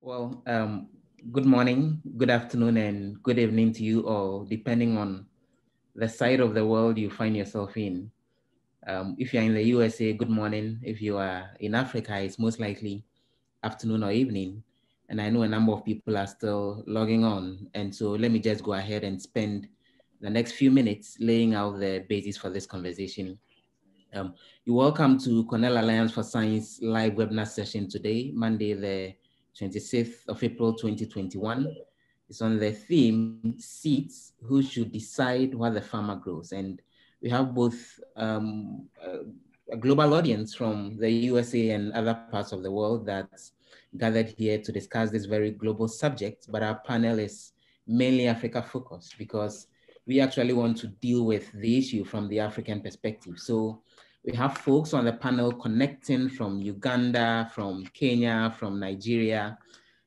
Well, um, good morning, good afternoon, and good evening to you all, depending on the side of the world you find yourself in. Um, if you're in the USA, good morning. If you are in Africa, it's most likely afternoon or evening. And I know a number of people are still logging on. And so let me just go ahead and spend the next few minutes laying out the basis for this conversation. Um, you're welcome to Cornell Alliance for Science live webinar session today, Monday, the 26th of April 2021. It's on the theme seeds, who should decide what the farmer grows. And we have both um, a global audience from the USA and other parts of the world that's gathered here to discuss this very global subject, but our panel is mainly Africa focused because we actually want to deal with the issue from the African perspective. So we have folks on the panel connecting from Uganda, from Kenya, from Nigeria,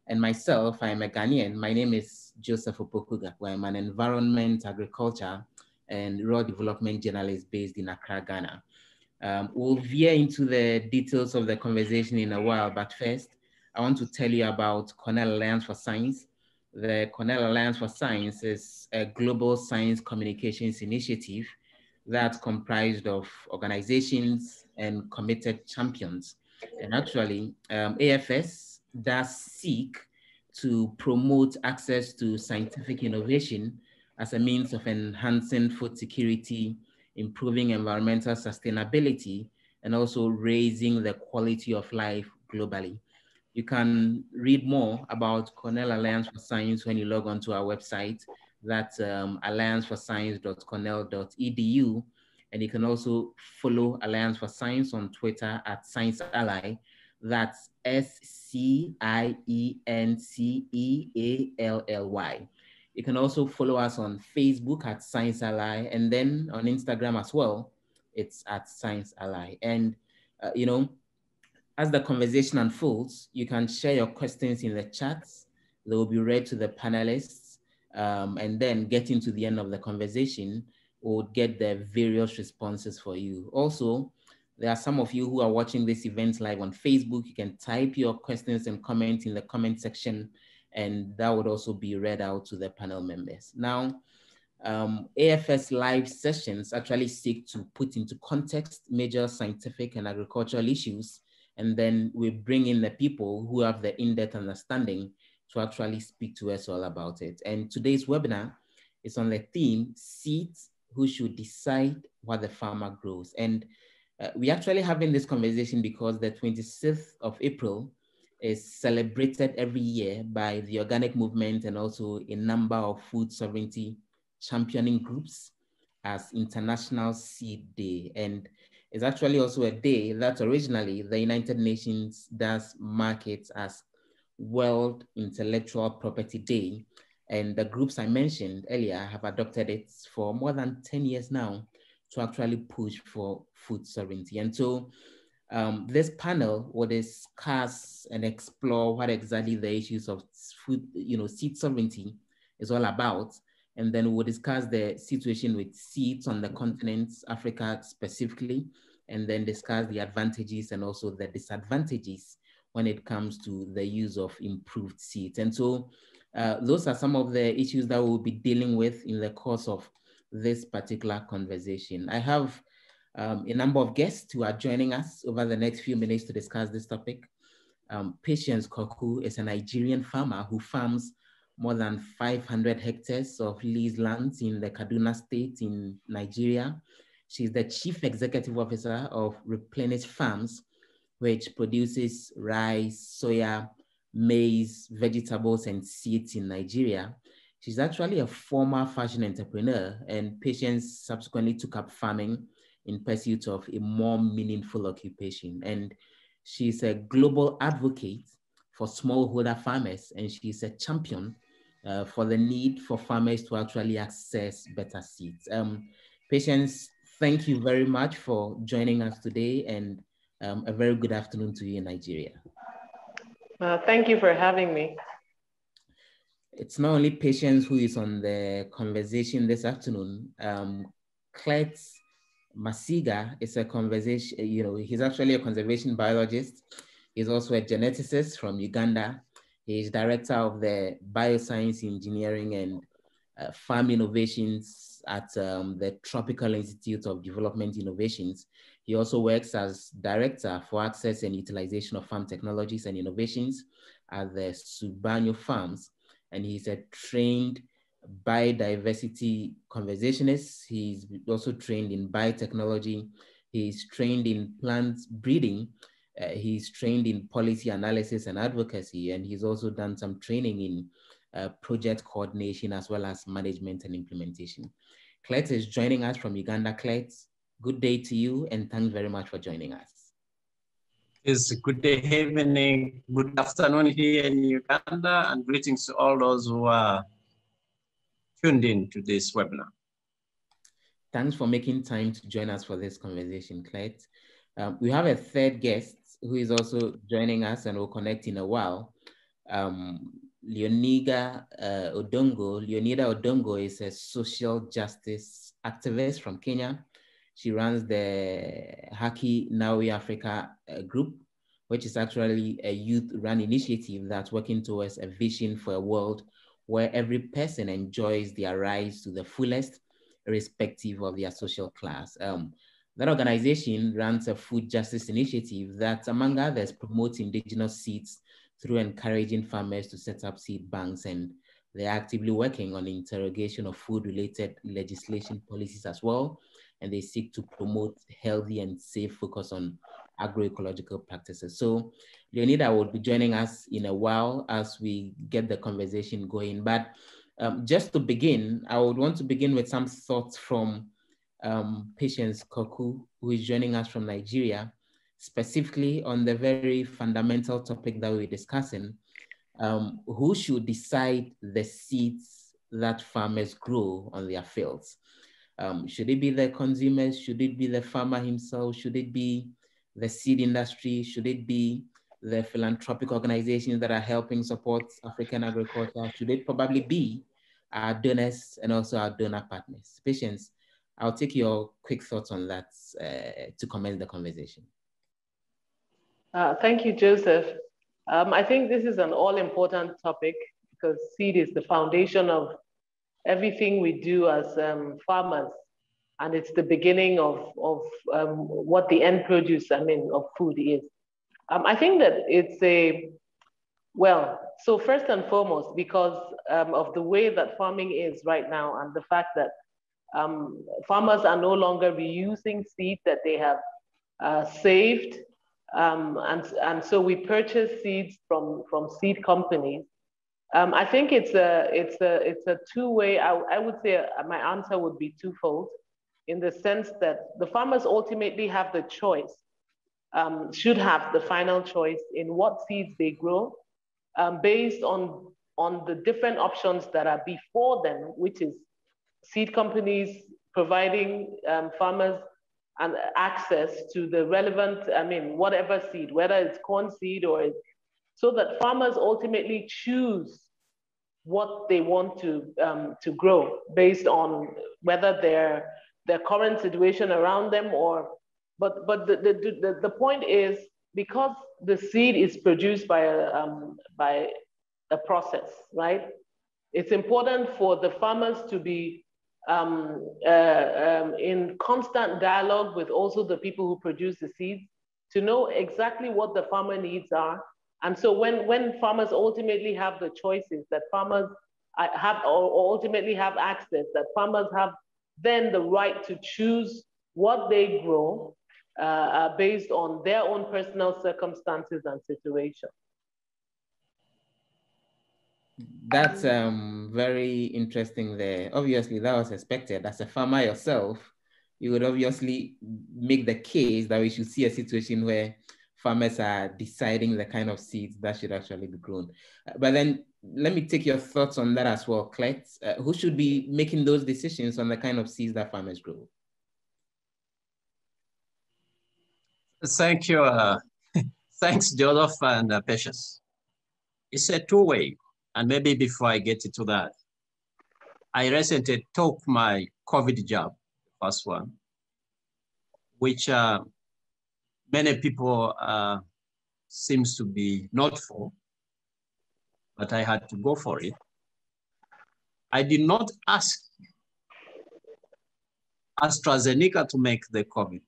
and myself, I'm a Ghanaian. My name is Joseph Opoku Gakpo. I'm an environment, agriculture, and rural development journalist based in Accra, Ghana. Um, we'll veer into the details of the conversation in a while, but first, I want to tell you about Cornell Alliance for Science. The Cornell Alliance for Science is a global science communications initiative that's comprised of organizations and committed champions. And actually, um, AFS does seek to promote access to scientific innovation as a means of enhancing food security, improving environmental sustainability, and also raising the quality of life globally. You can read more about Cornell Alliance for Science when you log onto our website, that's um, allianceforscience.cornell.edu. And you can also follow Alliance for Science on Twitter at Science Ally. That's S C I E N C E A L L Y. You can also follow us on Facebook at Science Ally and then on Instagram as well. It's at Science Ally. And, uh, you know, as the conversation unfolds, you can share your questions in the chats. They will be read to the panelists um, and then getting to the end of the conversation would get the various responses for you. Also, there are some of you who are watching this event live on Facebook. You can type your questions and comments in the comment section, and that would also be read out to the panel members. Now, um, AFS live sessions actually seek to put into context major scientific and agricultural issues, and then we bring in the people who have the in-depth understanding to actually speak to us all about it. And today's webinar is on the theme, seeds who should decide what the farmer grows. And uh, we're actually having this conversation because the 26th of April is celebrated every year by the organic movement and also a number of food sovereignty championing groups as International Seed Day. And it's actually also a day that originally the United Nations does mark it as World Intellectual Property Day. And the groups I mentioned earlier have adopted it for more than 10 years now to actually push for food sovereignty. And so um, this panel will discuss and explore what exactly the issues of food, you know, seed sovereignty is all about. And then we'll discuss the situation with seeds on the continent, Africa specifically, and then discuss the advantages and also the disadvantages when it comes to the use of improved seeds. And so uh, those are some of the issues that we'll be dealing with in the course of this particular conversation. I have um, a number of guests who are joining us over the next few minutes to discuss this topic. Um, Patience Koku is a Nigerian farmer who farms more than 500 hectares of leased lands in the Kaduna state in Nigeria. She's the chief executive officer of Replenish Farms, which produces rice, soya, maize, vegetables, and seeds in Nigeria. She's actually a former fashion entrepreneur, and Patience subsequently took up farming in pursuit of a more meaningful occupation. And she's a global advocate for smallholder farmers, and she's a champion uh, for the need for farmers to actually access better seeds. Um, Patience, thank you very much for joining us today, and um, a very good afternoon to you in Nigeria. Uh, thank you for having me. It's not only Patience who is on the conversation this afternoon. Um, Clet Masiga is a conversation, you know, he's actually a conservation biologist. He's also a geneticist from Uganda. He's director of the Bioscience Engineering and uh, Farm Innovations at um, the Tropical Institute of Development Innovations. He also works as director for access and utilization of farm technologies and innovations at the Subanyo Farms. And he's a trained biodiversity conservationist. He's also trained in biotechnology. He's trained in plant breeding. Uh, he's trained in policy analysis and advocacy, and he's also done some training in uh, project coordination as well as management and implementation. Clet is joining us from Uganda. Clet, good day to you, and thanks very much for joining us. It's good day, evening, good afternoon here in Uganda, and greetings to all those who are tuned in to this webinar. Thanks for making time to join us for this conversation, Clet. Um, we have a third guest who is also joining us and will connect in a while. Um, Leonida uh, Odongo. Leonida Odongo is a social justice activist from Kenya. She runs the Haki Nawiri Africa uh, group, which is actually a youth-run initiative that's working towards a vision for a world where every person enjoys their rights to the fullest, irrespective of their social class. Um, that organization runs a food justice initiative that, among others, promotes indigenous seeds through encouraging farmers to set up seed banks and they're actively working on interrogation of food-related legislation policies as well. And they seek to promote healthy and safe focus on agroecological practices. So Leonida will be joining us in a while as we get the conversation going. But um, just to begin, I would want to begin with some thoughts from um, Patience Koku, who is joining us from Nigeria, specifically on the very fundamental topic that we're discussing, um, who should decide the seeds that farmers grow on their fields? Um, should it be the consumers? Should it be the farmer himself? Should it be the seed industry? Should it be the philanthropic organizations that are helping support African agriculture? Should it probably be our donors and also our donor partners? Patience, I'll take your quick thoughts on that uh, to commence the conversation. Uh, thank you, Joseph. Um, I think this is an all important topic because seed is the foundation of everything we do as um, farmers and it's the beginning of, of um, what the end produce, I mean, of food is. Um, I think that it's a, well, so first and foremost, because um, of the way that farming is right now and the fact that um, farmers are no longer reusing seed that they have uh, saved. Um, and, and so we purchase seeds from, from seed companies. Um, I think it's a, it's a, it's a two-way, I, I would say uh, my answer would be twofold in the sense that the farmers ultimately have the choice, um, should have the final choice in what seeds they grow um, based on, on the different options that are before them, which is seed companies providing um, farmers and access to the relevant, I mean, whatever seed, whether it's corn seed or it's, so that farmers ultimately choose what they want to, um, to grow based on whether they're their current situation around them or but but the, the, the, the point is because the seed is produced by a, um, by a process right? It's important for the farmers to be um, uh, um, in constant dialogue with also the people who produce the seeds to know exactly what the farmer needs are and so when when farmers ultimately have the choices that farmers uh, have or ultimately have access that farmers have then the right to choose what they grow uh, uh, based on their own personal circumstances and situation. That's um, very interesting there. Obviously, that was expected. As a farmer yourself, you would obviously make the case that we should see a situation where farmers are deciding the kind of seeds that should actually be grown. But then let me take your thoughts on that as well, Clet. Uh, who should be making those decisions on the kind of seeds that farmers grow? Thank you. Uh, thanks, Joseph and uh, Patience. It's a two-way, and maybe before I get into that, I recently took my COVID jab, first one, which uh, many people uh, seems to be not for but I had to go for it. I did not ask AstraZeneca to make the COVID.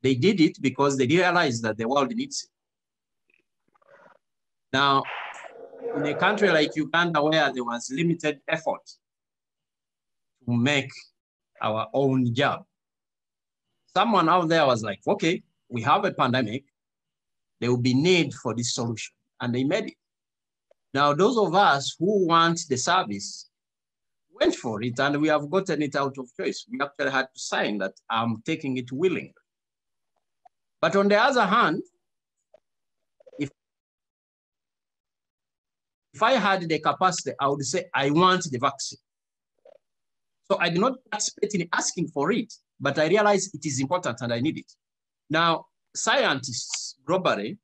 They did it because they realized that the world needs it. Now, in a country like Uganda where there was limited effort to make our own job, someone out there was like, okay, we have a pandemic, there will be need for this solution, and they made it. Now, those of us who want the service went for it, and we have gotten it out of choice. We actually had to sign that I'm taking it willingly. But on the other hand, if, if I had the capacity, I would say, I want the vaccine. So I did not participate in asking for it, but I realized it is important and I need it. Now, scientists globally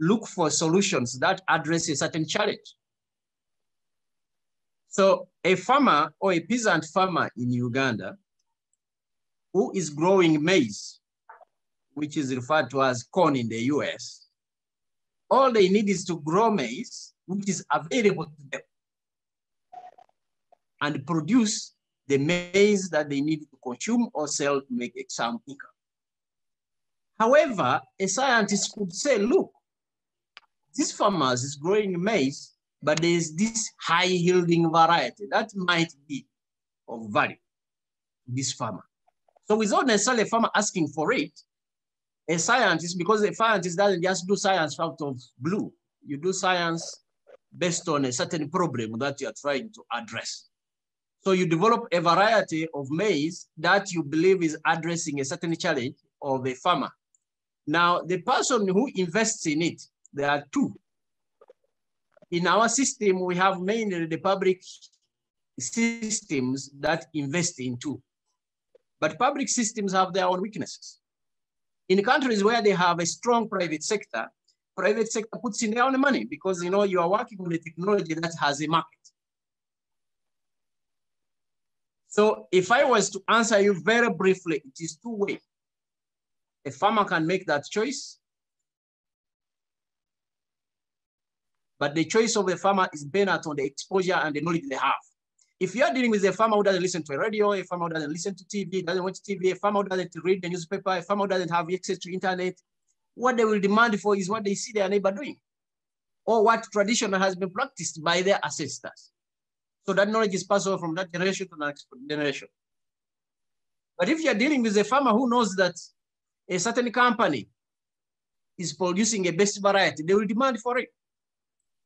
look for solutions that address a certain challenge. So a farmer or a peasant farmer in Uganda who is growing maize, which is referred to as corn in the US, all they need is to grow maize, which is available to them, and produce the maize that they need to consume or sell to make some income. However, a scientist could say, look, this farmer is growing maize, but there's this high yielding variety that might be of value to this farmer. So without necessarily a farmer asking for it, a scientist, because a scientist doesn't just do science out of blue, you do science based on a certain problem that you're trying to address. So you develop a variety of maize that you believe is addressing a certain challenge of a farmer. Now, the person who invests in it, there are two. In our system, we have mainly the public systems that invest in two. But public systems have their own weaknesses. In countries where they have a strong private sector, private sector puts in their own money because you know you are working on a technology that has a market. So if I was to answer you very briefly, it is two ways. A farmer can make that choice. But the choice of the farmer is based on the exposure and the knowledge they have. If you're dealing with a farmer who doesn't listen to a radio, a farmer who doesn't listen to TV, doesn't watch TV, a farmer who doesn't read the newspaper, a farmer who doesn't have access to internet, what they will demand for is what they see their neighbor doing or what tradition has been practiced by their ancestors. So that knowledge is passed on from that generation to the next generation. But if you're dealing with a farmer who knows that a certain company is producing a best variety, they will demand for it.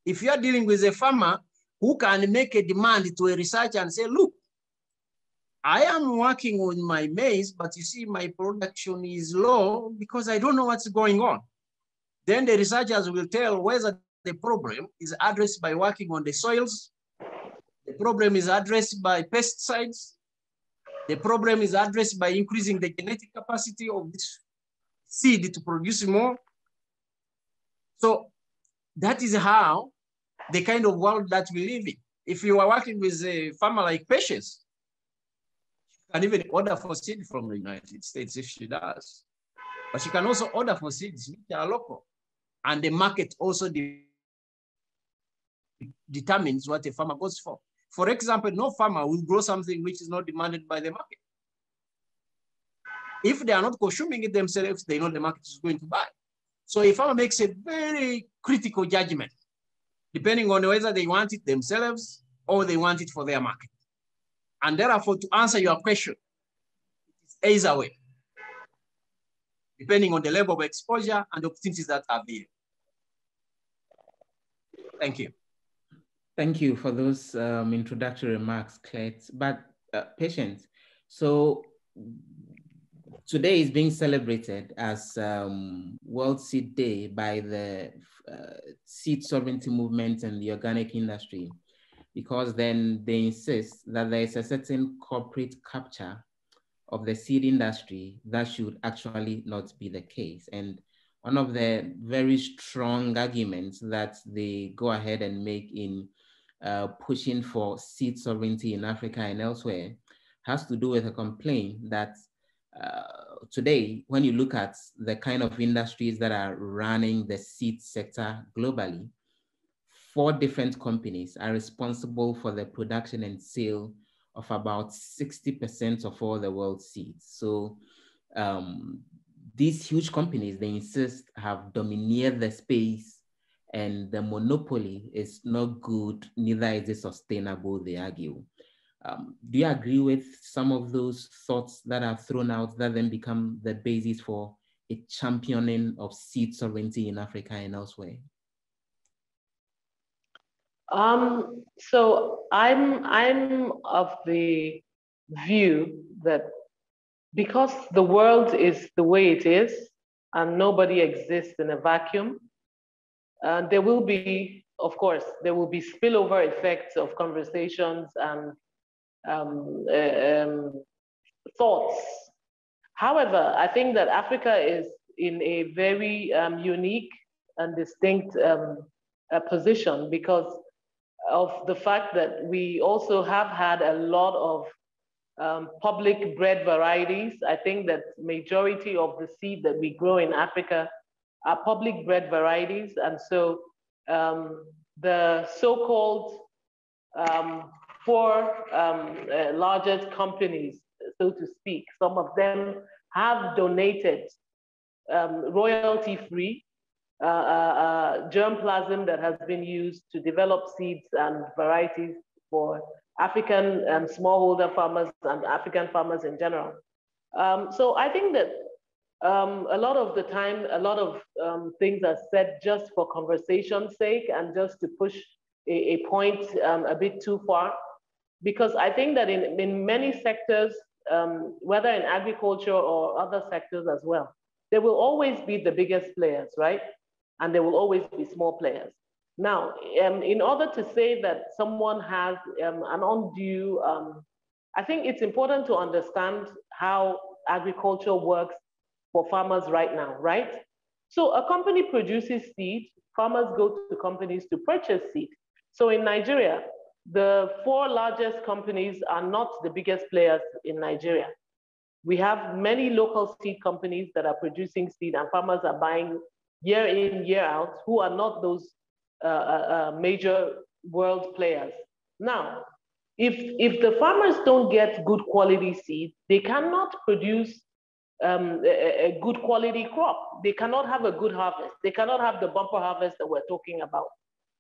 If you're dealing with a farmer who can make a demand to a researcher and say, look, I am working on my maize, but you see my production is low because I don't know what's going on. Then the researchers will tell whether the problem is addressed by working on the soils, the problem is addressed by pesticides, the problem is addressed by increasing the genetic capacity of this seed to produce more. So that is how the kind of world that we live in. If you are working with a farmer like Patience, you can even order for seed from the United States if she does. But she can also order for seeds which are local. And the market also de determines what a farmer goes for. For example, no farmer will grow something which is not demanded by the market. If they are not consuming it themselves, they know the market is going to buy. So a farmer makes a very critical judgment, depending on whether they want it themselves or they want it for their market. And therefore, to answer your question, it's either way, depending on the level of exposure and opportunities that are there. Thank you. Thank you for those um, introductory remarks, Clet. But uh, Patience, so today is being celebrated as um, World Seed Day by the uh, seed sovereignty movement and the organic industry, because then they insist that there is a certain corporate capture of the seed industry that should actually not be the case. And one of the very strong arguments that they go ahead and make in uh, pushing for seed sovereignty in Africa and elsewhere has to do with a complaint that uh, today, when you look at the kind of industries that are running the seed sector globally, four different companies are responsible for the production and sale of about 60% of all the world's seeds. So um, these huge companies, they insist, have domineered the space and the monopoly is not good, neither is it sustainable, they argue. Um, do you agree with some of those thoughts that are thrown out that then become the basis for a championing of seed sovereignty in Africa and elsewhere? Um, so I'm I'm of the view that because the world is the way it is and nobody exists in a vacuum, uh, there will be, of course, there will be spillover effects of conversations and um, uh, um, thoughts. However, I think that Africa is in a very um, unique and distinct um, uh, position because of the fact that we also have had a lot of um, public bred varieties. I think that majority of the seed that we grow in Africa are public bred varieties. And so um, the so-called um, four um, uh, largest companies, so to speak, some of them have donated um, royalty-free uh, uh, uh, germplasm that has been used to develop seeds and varieties for African um, smallholder farmers and African farmers in general. Um, so I think that um, a lot of the time, a lot of um, things are said just for conversation's sake and just to push a, a point um, a bit too far. Because I think that in, in many sectors, um, whether in agriculture or other sectors as well, there will always be the biggest players, right? And there will always be small players. Now, um, in order to say that someone has um, an undue, I think it's important to understand how agriculture works for farmers right now, right? So a company produces seed, farmers go to companies to purchase seed. So in Nigeria, the four largest companies are not the biggest players in Nigeria. We have many local seed companies that are producing seed and farmers are buying year in, year out, who are not those uh, uh, uh, major world players. Now, if, if the farmers don't get good quality seed, they cannot produce um, a, a, good quality crop. They cannot have a good harvest. They cannot have the bumper harvest that we're talking about.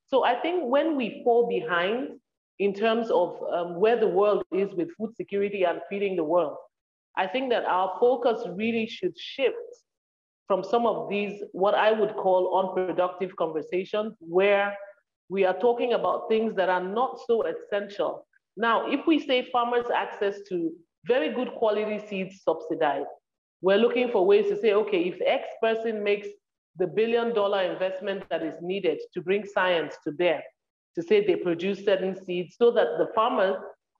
So I think when we fall behind in terms of um, where the world is with food security and feeding the world, I think that our focus really should shift from some of these, what I would call unproductive conversations, where we are talking about things that are not so essential. Now, if we say farmers' access to very good quality seeds subsidized, we're looking for ways to say, okay, if X person makes the billion dollar investment that is needed to bring science to bear, to say they produce certain seeds so that the farmers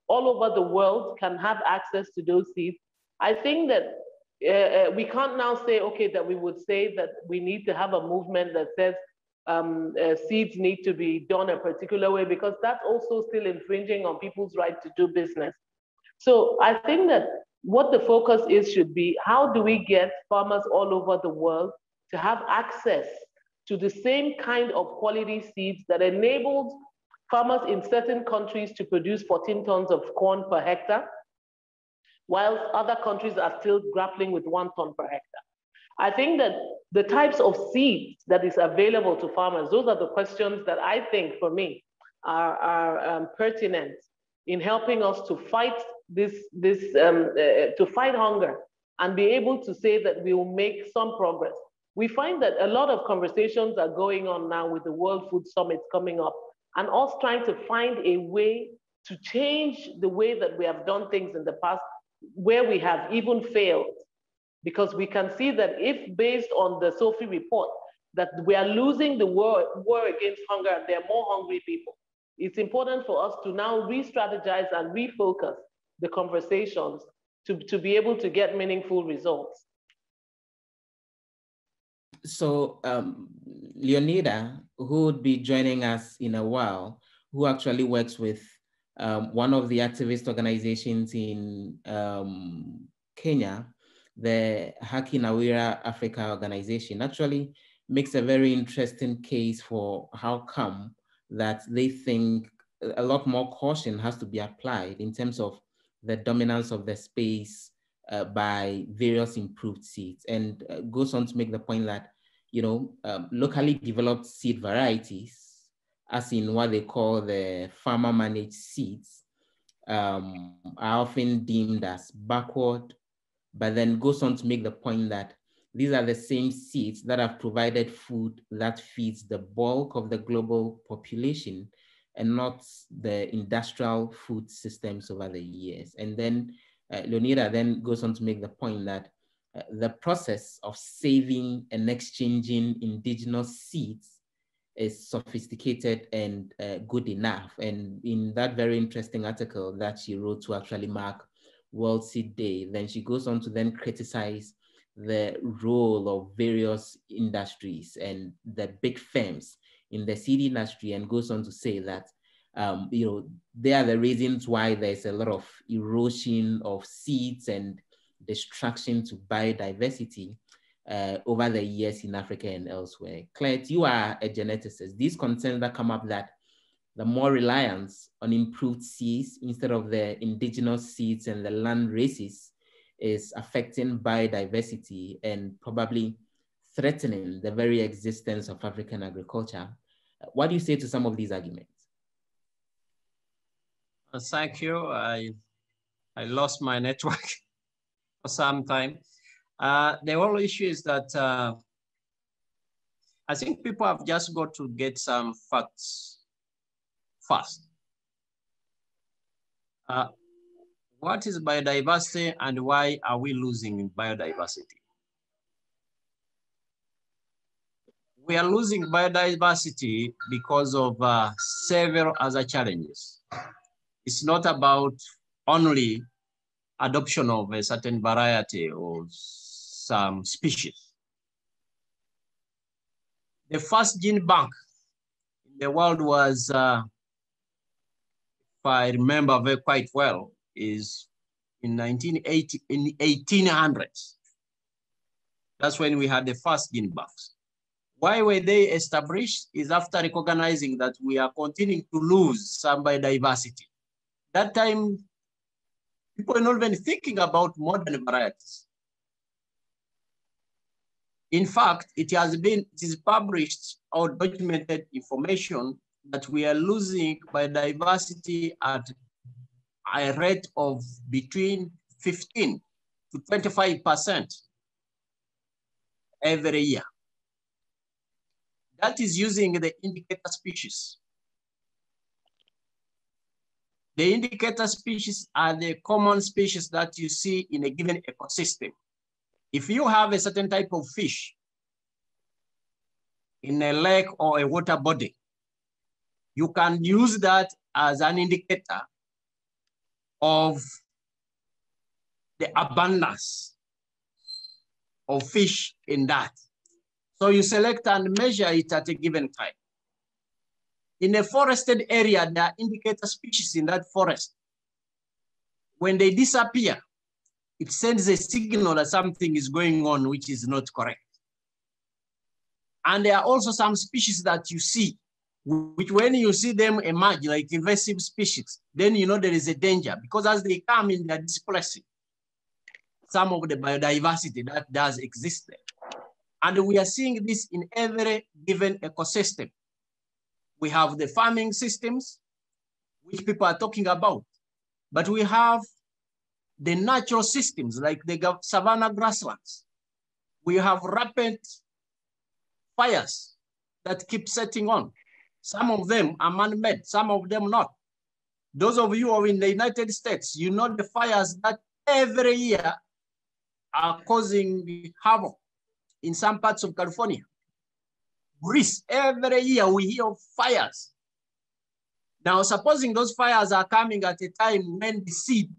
all over the world can have access to those seeds. I think that uh, uh, we can't now say, okay, that we would say that we need to have a movement that says um, uh, seeds need to be done a particular way because that's also still infringing on people's right to do business. So I think that what the focus is should be how do we get farmers all over the world to have access to the same kind of quality seeds that enabled farmers in certain countries to produce 14 tons of corn per hectare whilst other countries are still grappling with one ton per hectare. I think that the types of seeds that is available to farmers, those are the questions that I think for me are, are um, pertinent in helping us to fight this, this um, uh, to fight hunger and be able to say that we will make some progress. We find that a lot of conversations are going on now with the World Food Summit coming up and us trying to find a way to change the way that we have done things in the past where we have even failed, because we can see that if based on the SOFI report, that we are losing the war, war against hunger and there are more hungry people, it's important for us to now re-strategize and refocus the conversations to, to be able to get meaningful results. So um, Leonida, who would be joining us in a while, who actually works with um, one of the activist organizations in um, Kenya the Haki Nawiri Africa organization actually makes a very interesting case for how come that they think a lot more caution has to be applied in terms of the dominance of the space uh, by various improved seeds and uh, goes on to make the point that, you know, um, locally developed seed varieties, as in what they call the farmer managed seeds, um, are often deemed as backward, but then goes on to make the point that these are the same seeds that have provided food that feeds the bulk of the global population and not the industrial food systems over the years. And then uh, Leonida then goes on to make the point that uh, the process of saving and exchanging indigenous seeds is sophisticated and uh, good enough. And in that very interesting article that she wrote to actually mark World Seed Day, then she goes on to then criticize the role of various industries and the big firms in the seed industry and goes on to say that um, you know they are the reasons why there's a lot of erosion of seeds and destruction to biodiversity uh, over the years in Africa and elsewhere. Clet, you are a geneticist. These concerns that come up that the more reliance on improved seeds instead of the indigenous seeds and the land races is affecting biodiversity and probably threatening the very existence of African agriculture. What do you say to some of these arguments? Uh, thank you. I, I lost my network for some time. Uh, the whole issue is that uh, I think people have just got to get some facts fast. Uh, what is biodiversity and why are we losing biodiversity? We are losing biodiversity because of uh, several other challenges. It's not about only adoption of a certain variety or some species. The first gene bank in the world was, uh, if I remember very quite well, is in 1980, in 1800s. That's when we had the first gene banks. Why were they established is after recognizing that we are continuing to lose some biodiversity. That time, people were not even thinking about modern varieties. In fact, it has been, it is published or documented information that we are losing biodiversity at a rate of between 15 to 25% every year. That is using the indicator species. The indicator species are the common species that you see in a given ecosystem. If you have a certain type of fish in a lake or a water body, you can use that as an indicator of the abundance of fish in that. So you select and measure it at a given time. In a forested area, there are indicator species in that forest. When they disappear, it sends a signal that something is going on which is not correct. And there are also some species that you see which when you see them emerge like invasive species, then you know there is a danger because as they come in, they're displacing some of the biodiversity that does exist there. And we are seeing this in every given ecosystem. We have the farming systems, which people are talking about, but we have the natural systems like the savanna grasslands. We have rapid fires that keep setting on. Some of them are man-made, some of them not. Those of you who are in the United States, you know the fires that every year are causing havoc in some parts of California. Greece, every year we hear of fires. Now, supposing those fires are coming at a time when the seed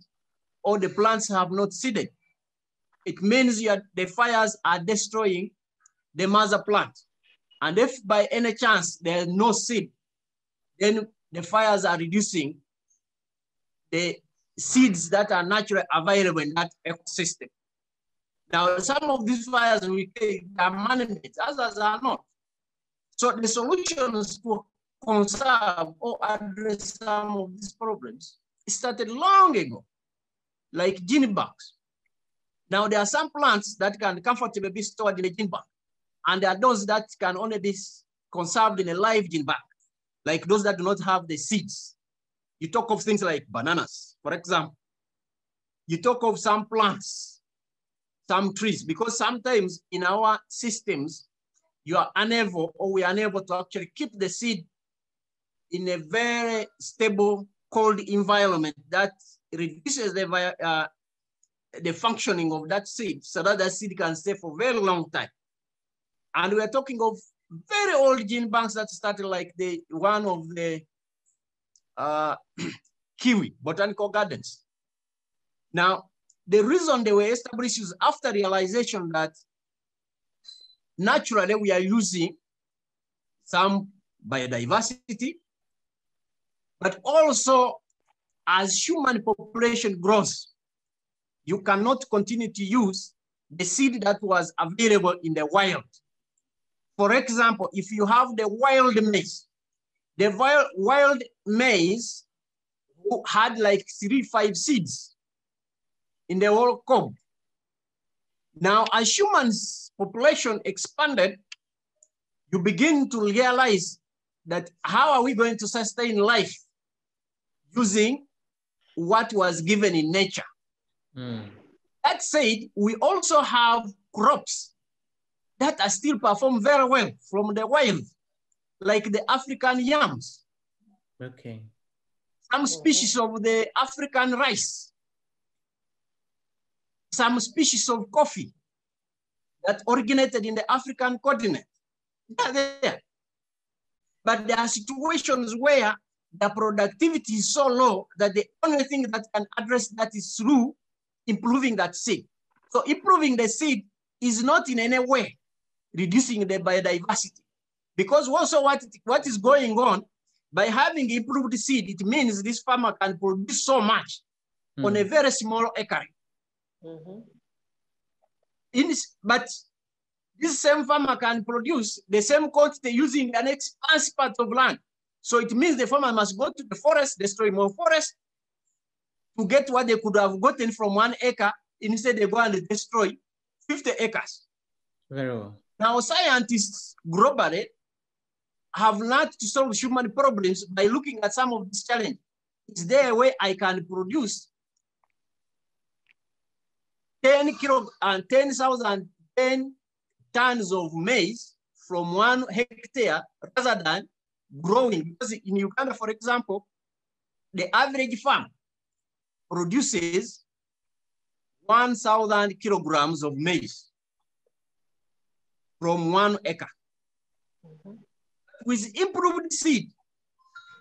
or the plants have not seeded, it means the fires are destroying the mother plant. And if by any chance there's no seed, then the fires are reducing the seeds that are naturally available in that ecosystem. Now, some of these fires we are man-made, others are not. So the solutions to conserve or address some of these problems started long ago, like gene banks. Now there are some plants that can comfortably be stored in a gene bank, and there are those that can only be conserved in a live gene bank, like those that do not have the seeds. You talk of things like bananas, for example. You talk of some plants, some trees, because sometimes in our systems, you are unable or we are unable to actually keep the seed in a very stable, cold environment that reduces the, uh, the functioning of that seed so that the seed can stay for a very long time. And we are talking of very old gene banks that started like the one of the uh, Kew Botanical Gardens. Now, the reason they were established is after realization that naturally we are losing some biodiversity, but also as human population grows, you cannot continue to use the seed that was available in the wild. For example, if you have the wild maize, the wild, maize had like three, five seeds in the whole cob. Now, as humans population expanded, you begin to realize that how are we going to sustain life using what was given in nature? Mm. That said, we also have crops that are still perform very well from the wild, like the African yams. Okay. Some species of the African rice. Some species of coffee that originated in the African continent. They're there. But there are situations where the productivity is so low that the only thing that can address that is through improving that seed. So improving the seed is not in any way reducing the biodiversity. Because also what, what is going on, by having improved seed, it means this farmer can produce so much mm. on a very small acre. Mm -hmm. In, but this same farmer can produce the same quantity using an expansive part of land. So it means the farmer must go to the forest, destroy more forest to get what they could have gotten from one acre. Instead, they go and destroy 50 acres. Very well. Now, scientists globally have learned to solve human problems by looking at some of these challenges. Is there a way I can produce 10 kilo uh, and 10,000 10 tons of maize from one hectare rather than growing. Because in Uganda, for example, the average farm produces 1,000 kilograms of maize from one acre. Mm -hmm. With improved seed,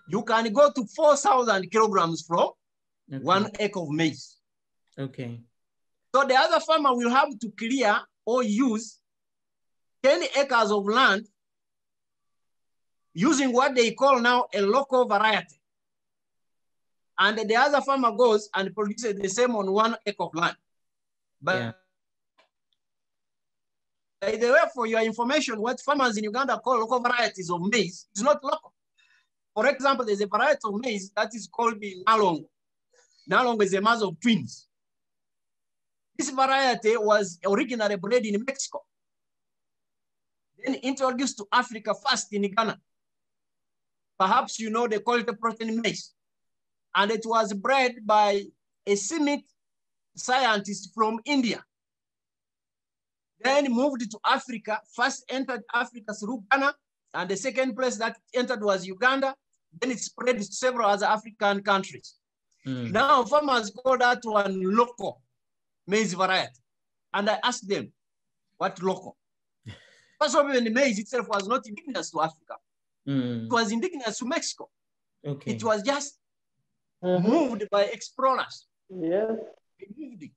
you can go to 4,000 kilograms from okay. one acre of maize. Okay. So the other farmer will have to clear or use 10 acres of land using what they call now a local variety. And the other farmer goes and produces the same on one acre of land. But yeah. By the way, for your information, what farmers in Uganda call local varieties of maize is not local. For example, there's a variety of maize that is called the nalong. Nalong is a mother of twins. This variety was originally bred in Mexico, then introduced to Africa first in Ghana. Perhaps you know they call it protein maize. And it was bred by a CIMMYT scientist from India. Then moved to Africa, first entered Africa through Ghana, and the second place that entered was Uganda. Then it spread to several other African countries. Mm. Now farmers call that one local maize variety. And I asked them, what local? First of all, the maize itself was not indigenous to Africa. Mm. It was indigenous to Mexico. Okay. It was just mm -hmm. moved by explorers. Yeah. They moved it.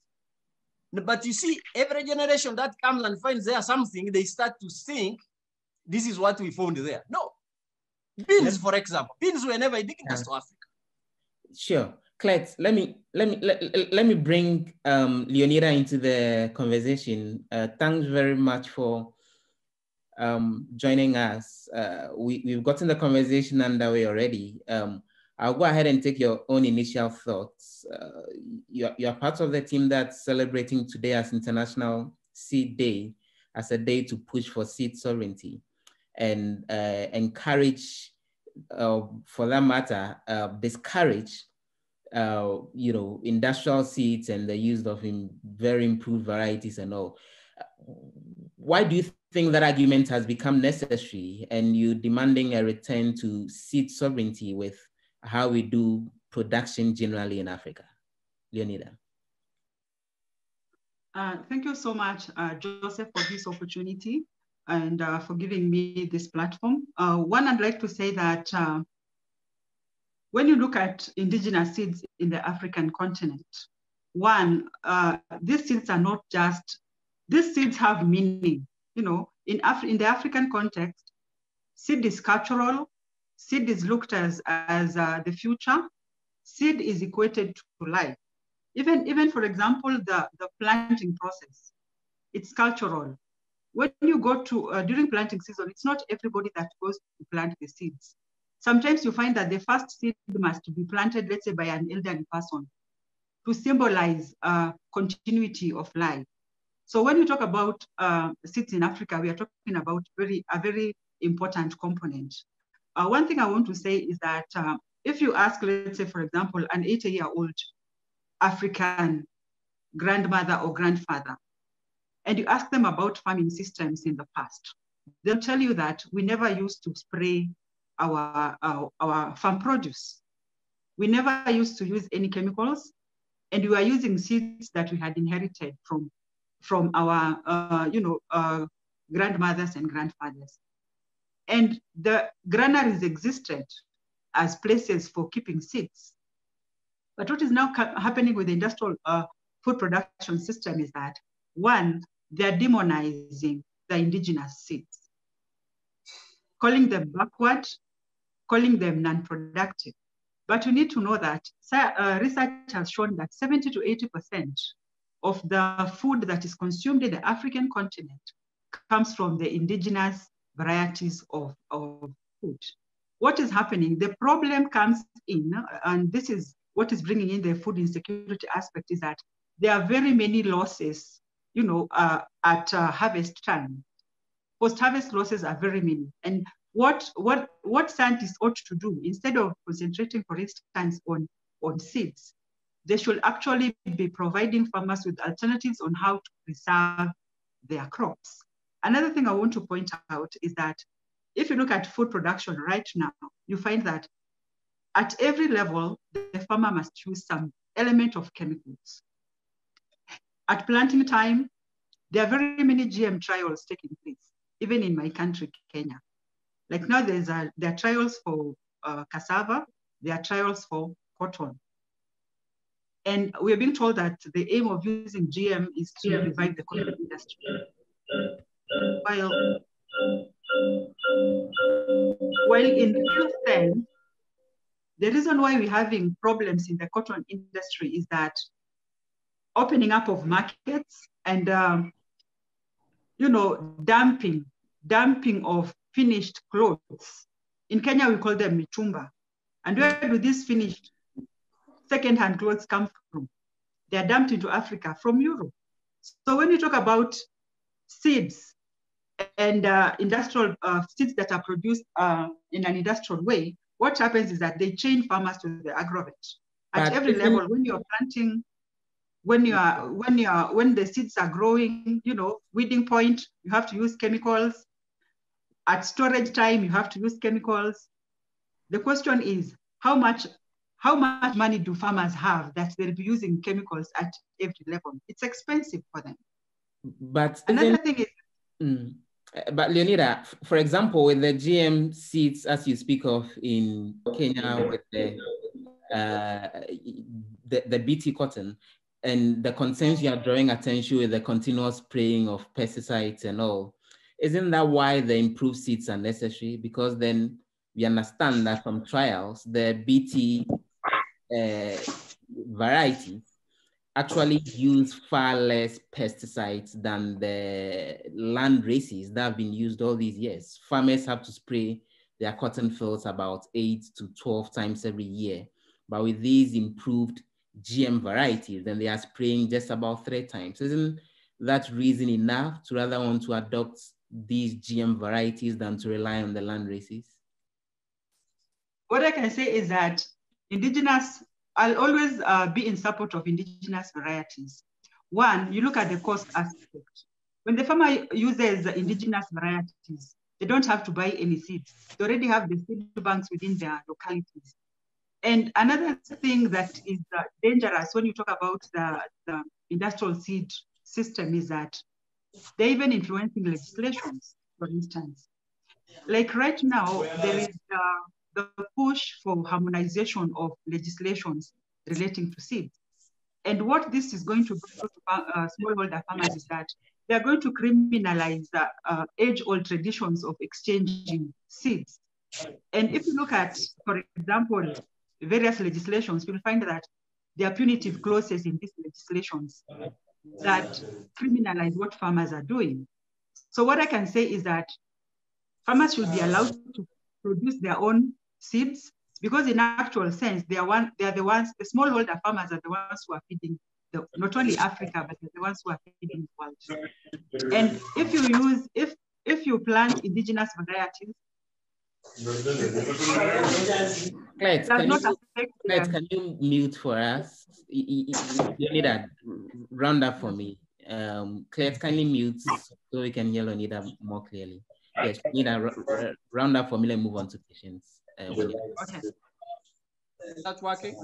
But you see, every generation that comes and finds there something, they start to think, this is what we found there. No. Beans, for example. Beans were never indigenous yeah. to Africa. Sure. Clet, let me let me let, let me bring um, Leonida into the conversation. Uh, thanks very much for um, joining us. Uh, we, we've gotten the conversation underway already. Um, I'll go ahead and take your own initial thoughts. Uh, you're, you're part of the team that's celebrating today as International Seed Day as a day to push for seed sovereignty and uh, encourage, uh, for that matter, uh, discourage, uh, you know, industrial seeds and the use of very improved varieties and all. Why do you think that argument has become necessary and you demanding a return to seed sovereignty with how we do production generally in Africa? Leonida. Uh, thank you so much, uh, Joseph, for this opportunity and uh, for giving me this platform. Uh, one, I'd like to say that uh, when you look at indigenous seeds in the African continent, one, uh, these seeds are not just, these seeds have meaning. You know, in, Af in the African context, seed is cultural, seed is looked as, as the future, seed is equated to life. Even, even for example, the, the planting process, it's cultural. When you go to, uh, during planting season, it's not everybody that goes to plant the seeds. Sometimes you find that the first seed must be planted, let's say by an elderly person to symbolize uh, continuity of life. So when you talk about uh, seeds in Africa, we are talking about very a very important component. Uh, one thing I want to say is that uh, if you ask, let's say, for example, an 80-year-old African grandmother or grandfather, and you ask them about farming systems in the past, they'll tell you that we never used to spray our, our, our farm produce. We never used to use any chemicals, and we were using seeds that we had inherited from, from our, uh, you know, uh, grandmothers and grandfathers. And the granaries existed as places for keeping seeds. But what is now happening with the industrial uh, food production system is that one, they're demonizing the indigenous seeds, calling them backward, calling them non-productive. But you need to know that uh, research has shown that 70 to 80% of the food that is consumed in the African continent comes from the indigenous varieties of, of food. What is happening? The problem comes in, and this is what is bringing in the food insecurity aspect is that there are very many losses, you know, uh, at uh, harvest time. Post-harvest losses are very many. And what, what, what scientists ought to do, instead of concentrating, for instance, on, on seeds, they should actually be providing farmers with alternatives on how to preserve their crops. Another thing I want to point out is that if you look at food production right now, you find that at every level, the farmer must use some element of chemicals. At planting time, there are very many GM trials taking place, even in my country, Kenya. Like now, there's a, there are trials for uh, cassava, there are trials for cotton. And we're being told that the aim of using GM is to revive the cotton industry. While, while in real sense, the reason why we're having problems in the cotton industry is that opening up of markets and, um, you know, dumping, dumping of finished clothes. In Kenya, we call them mitumba. And where do these finished second-hand clothes come from? They are dumped into Africa from Europe. So when you talk about seeds and uh, industrial uh, seeds that are produced uh, in an industrial way, what happens is that they chain farmers to the agrovet. At but every level, when you're planting, when you are when you are when the seeds are growing, you know, weeding point, you have to use chemicals. At storage time, you have to use chemicals. The question is, how much how much money do farmers have that they'll be using chemicals at every level? It's expensive for them. But another thing is mm. Uh, but Leonida, for example, with the GM seeds, as you speak of in Kenya with the, uh, the, the BT cotton, and the concerns you are drawing attention with the continuous spraying of pesticides and all, isn't that why the improved seeds are necessary? Because then we understand that from trials, the BT uh, varieties actually use far less pesticides than the land races that have been used all these years. Farmers have to spray their cotton fields about eight to 12 times every year. But with these improved GM varieties, then they are spraying just about three times. Isn't that reason enough to rather want to adopt these GM varieties than to rely on the land races? What I can say is that indigenous I'll always uh, be in support of indigenous varieties. One, you look at the cost aspect. When the farmer uses indigenous varieties, they don't have to buy any seeds. They already have the seed banks within their localities. And another thing that is uh, dangerous when you talk about the, the industrial seed system is that they're even influencing legislations, for instance. Like right now, there is uh, the push for harmonization of legislations relating to seeds. And what this is going to do to uh, smallholder farmers is that they're going to criminalize the uh, age-old traditions of exchanging seeds. And if you look at, for example, various legislations, you'll find that there are punitive clauses in these legislations that criminalize what farmers are doing. So what I can say is that farmers should be allowed to produce their own seeds because in actual sense, they are one, they are the ones, the smallholder farmers are the ones who are feeding the, not only Africa, but the ones who are feeding the world. And if you use, if if you plant indigenous varieties, Claire, can, you, Claire, can you mute for us? You, need a round up for me. Um, Claire, kindly mute so we can hear Leonida more clearly. Yes, need a round up for me and move on to Patience. Uh, okay. Is that working?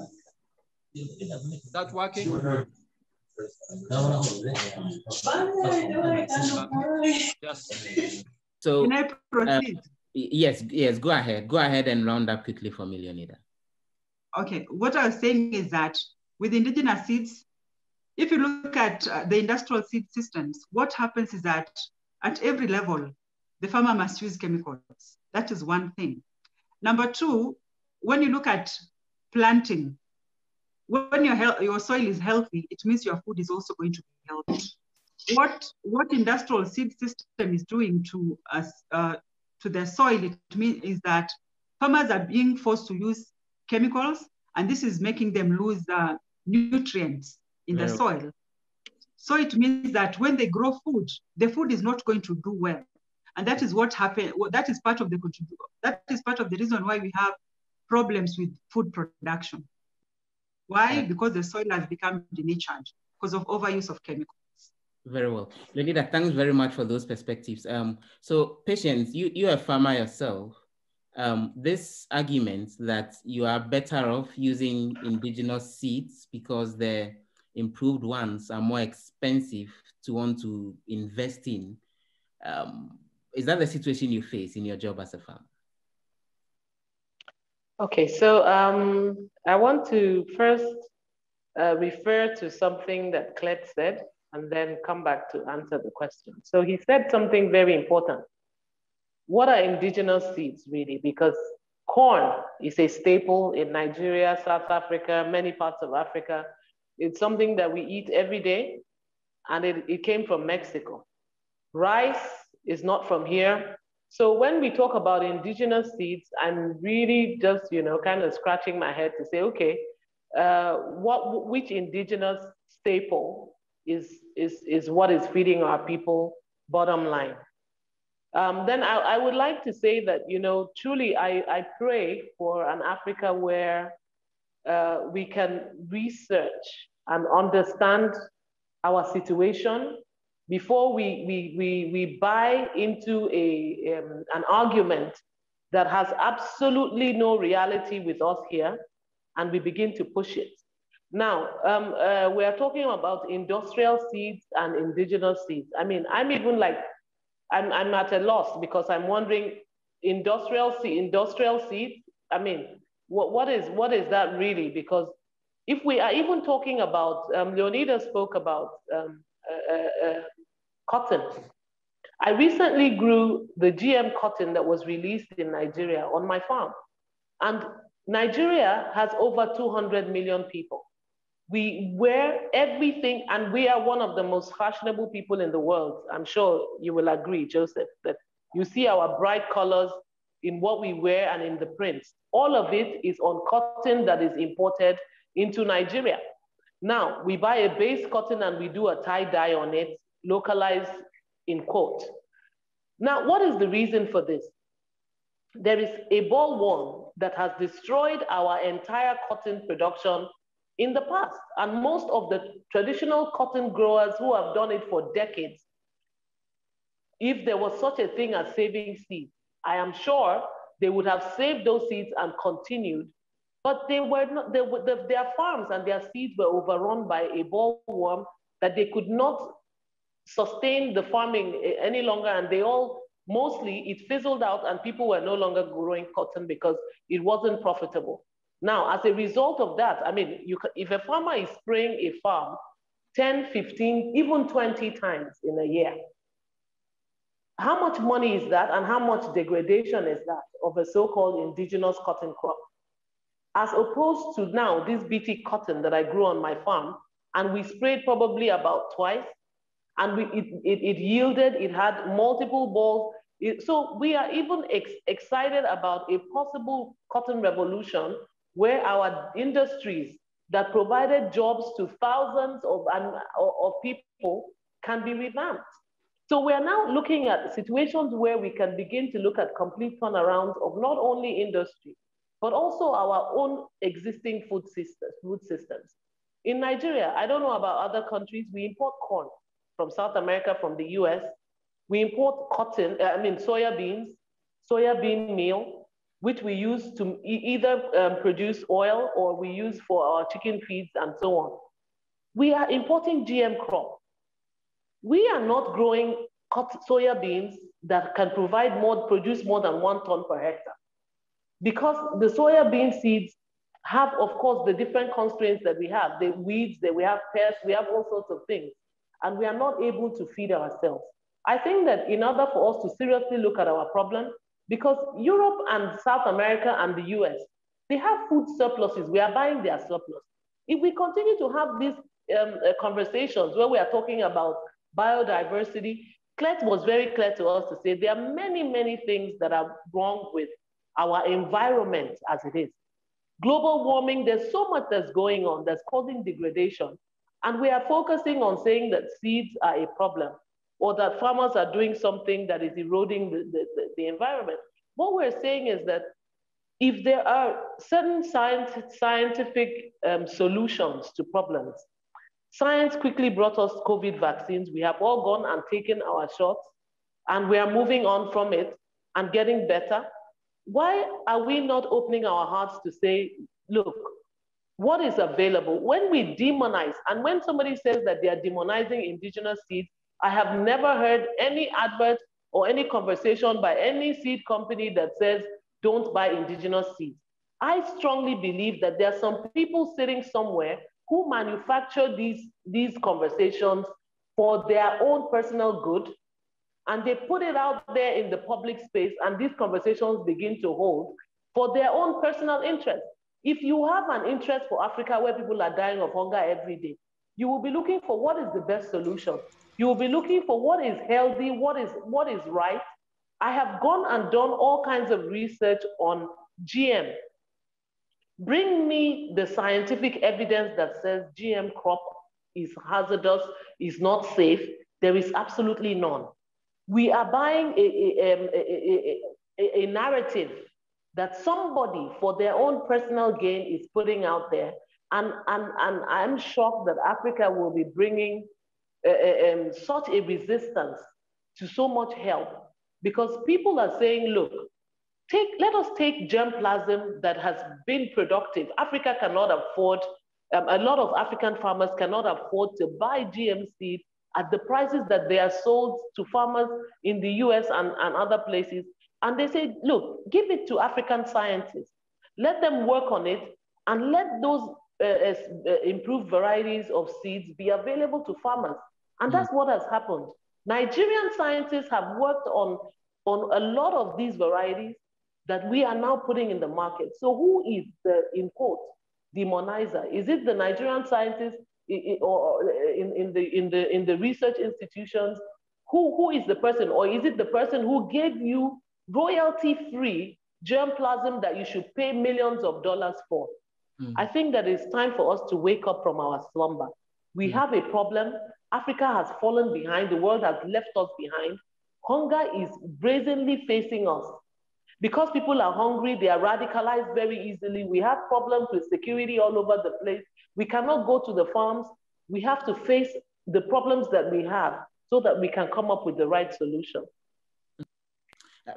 Is that working? Yes. So, Can I proceed? Uh, yes, yes, go ahead. Go ahead and round up quickly for me, Leonida. Okay, what I was saying is that with indigenous seeds, if you look at uh, the industrial seed systems, what happens is that at every level, the farmer must use chemicals. That is one thing. Number two, when you look at planting, when your, your soil is healthy, it means your food is also going to be healthy. What, what industrial seed system is doing to us, uh, to the soil, it means is that farmers are being forced to use chemicals, and this is making them lose the nutrients in the soil. So it means that when they grow food, the food is not going to do well. And that is what happened. That is part of the that is part of the reason why we have problems with food production. Why? Because the soil has become denatured because of overuse of chemicals. Very well. Leonida, thanks very much for those perspectives. Um, so patience, you, you're a farmer yourself. Um, this argument that you are better off using indigenous seeds because the improved ones are more expensive to want to invest in. Um, is that the situation you face in your job as a farmer? Okay, so um, I want to first uh, refer to something that Clet said and then come back to answer the question. So he said something very important. What are indigenous seeds really? Because corn is a staple in Nigeria, South Africa, many parts of Africa. It's something that we eat every day and it, it came from Mexico. Rice is not from here. So when we talk about indigenous seeds, I'm really just, you know, kind of scratching my head to say, okay, uh, what, which indigenous staple is, is, is what is feeding our people bottom line? Um, then I, I would like to say that, you know, truly I, I pray for an Africa where uh, we can research and understand our situation before we, we, we, we buy into a, um, an argument that has absolutely no reality with us here, and we begin to push it. Now, um, uh, we are talking about industrial seeds and indigenous seeds. I mean, I'm even like, I'm, I'm at a loss because I'm wondering, industrial seed, industrial seeds. I mean, what, what is what is that really? Because if we are even talking about, um, Leonida spoke about um, Uh, uh, uh, cotton. I recently grew the GM cotton that was released in Nigeria on my farm. And Nigeria has over 200 million people. We wear everything, and we are one of the most fashionable people in the world. I'm sure you will agree, Joseph, that you see our bright colors in what we wear and in the prints. All of it is on cotton that is imported into Nigeria. Now, we buy a base cotton and we do a tie dye on it, localized in quote. Now, what is the reason for this? There is a bollworm that has destroyed our entire cotton production in the past. And most of the traditional cotton growers who have done it for decades, if there was such a thing as saving seeds, I am sure they would have saved those seeds and continued. But they were not, they, the, their farms and their seeds were overrun by a bollworm that they could not sustain the farming eh, any longer. And they all, mostly, it fizzled out and people were no longer growing cotton because it wasn't profitable. Now, as a result of that, I mean, you, if a farmer is spraying a farm 10, 15, even 20 times in a year, how much money is that and how much degradation is that of a so-called indigenous cotton crop? As opposed to now, this BT cotton that I grew on my farm, and we sprayed probably about twice, and we, it, it, it yielded, it had multiple balls. It, so we are even ex excited about a possible cotton revolution where our industries that provided jobs to thousands of, of people can be revamped. So we are now looking at situations where we can begin to look at complete turnarounds of not only industry, but also our own existing food systems. Food systems. In Nigeria, I don't know about other countries, we import corn from South America, from the US. We import cotton, I mean soya beans, soya bean meal, which we use to either um, produce oil or we use for our chicken feeds and so on. We are importing GM crop. We are not growing soya beans that can provide more, produce more than one ton per hectare. Because the soya bean seeds have, of course, the different constraints that we have, the weeds, that we have pests, we have all sorts of things, and we are not able to feed ourselves. I think that in order for us to seriously look at our problem, because Europe and South America and the US, they have food surpluses. We are buying their surplus. If we continue to have these um, uh, conversations where we are talking about biodiversity, Clet was very clear to us to say there are many, many things that are wrong with our environment as it is. Global warming, there's so much that's going on that's causing degradation. And we are focusing on saying that seeds are a problem or that farmers are doing something that is eroding the, the, the environment. What we're saying is that if there are certain scientific um, solutions to problems, Science quickly brought us COVID vaccines. We have all gone and taken our shots, and we are moving on from it and getting better. Why are we not opening our hearts to say, look, what is available? When we demonize, and when somebody says that they are demonizing indigenous seeds, I have never heard any advert or any conversation by any seed company that says, don't buy indigenous seeds. I strongly believe that there are some people sitting somewhere who manufacture these, these conversations for their own personal good, and they put it out there in the public space, and these conversations begin to hold for their own personal interest. If you have an interest for Africa where people are dying of hunger every day, you will be looking for what is the best solution. You will be looking for what is healthy, what is, what is right. I have gone and done all kinds of research on GM, Bring me the scientific evidence that says GM crop is hazardous, is not safe. There is absolutely none. We are buying a, a, um, a, a, a narrative that somebody for their own personal gain is putting out there. And, and, and I'm shocked that Africa will be bringing uh, uh um, such a resistance to so much help because people are saying, look, Take, let us take germplasm that has been productive. Africa cannot afford, um, a lot of African farmers cannot afford to buy GM seed at the prices that they are sold to farmers in the US and, and other places. And they say, look, give it to African scientists. Let them work on it and let those uh, uh, improved varieties of seeds be available to farmers. And that's mm. what has happened. Nigerian scientists have worked on, on a lot of these varieties that we are now putting in the market. So who is the, in quote, demonizer? Is it the Nigerian scientists or in, in, the, in, the, in the research institutions? Who, who is the person? Or is it the person who gave you royalty-free germplasm that you should pay millions of dollars for? Mm. I think that it's time for us to wake up from our slumber. We mm. have a problem. Africa has fallen behind. The world has left us behind. Hunger is brazenly facing us. Because people are hungry, they are radicalized very easily. We have problems with security all over the place. We cannot go to the farms. We have to face the problems that we have so that we can come up with the right solution. Uh,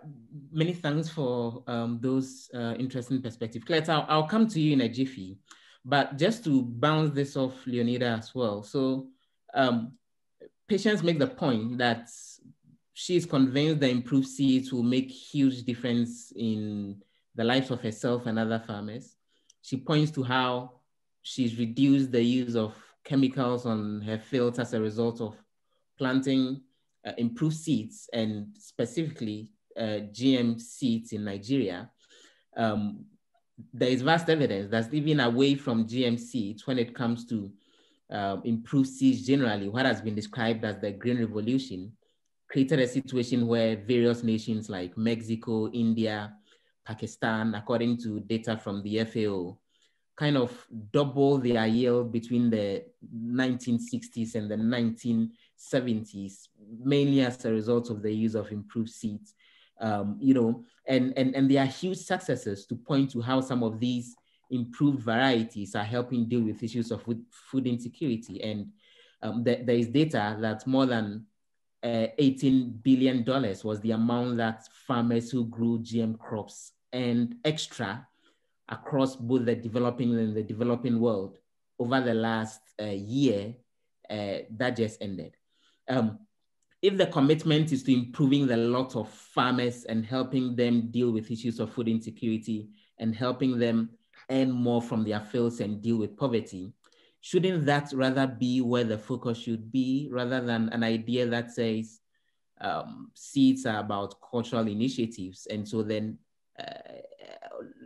many thanks for um, those uh, interesting perspectives. Claire, I'll, I'll, come to you in a jiffy, but just to bounce this off Leonida as well. So um, Patience make the point that she is convinced that improved seeds will make huge difference in the lives of herself and other farmers. She points to how she's reduced the use of chemicals on her fields as a result of planting uh, improved seeds and specifically uh, GM seeds in Nigeria. Um, there is vast evidence that even away from GM seeds, when it comes to um, improved seeds generally, what has been described as the Green Revolution created a situation where various nations like Mexico, India, Pakistan, according to data from the FAO, kind of double their yield between the 1960s and the 1970s, mainly as a result of the use of improved seeds. Um, you know, and, and, and there are huge successes to point to how some of these improved varieties are helping deal with issues of food, food insecurity. And um, there is data that more than uh, 18 billion dollars was the amount that farmers who grew GM crops and extra across both the developing and the developing world over the last uh, year uh, that just ended. Um, if the commitment is to improving the lot of farmers and helping them deal with issues of food insecurity and helping them earn more from their fields and deal with poverty, shouldn't that rather be where the focus should be rather than an idea that says um, seeds are about cultural initiatives and so then uh,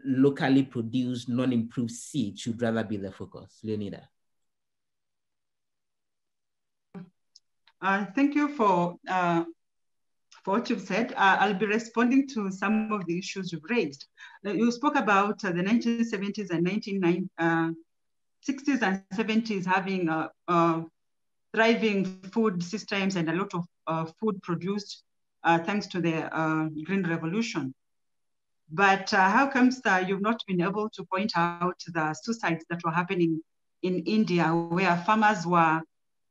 locally produced non-improved seeds should rather be the focus leonida uh, thank you for uh, for what you've said. Uh, I'll be responding to some of the issues you've raised. Uh, you spoke about uh, the 1970s and 1990s 60s and 70s having uh, uh, thriving food systems and a lot of uh, food produced uh, thanks to the Green Revolution. But how comes that you've not been able to point out the suicides that were happening in India where farmers were,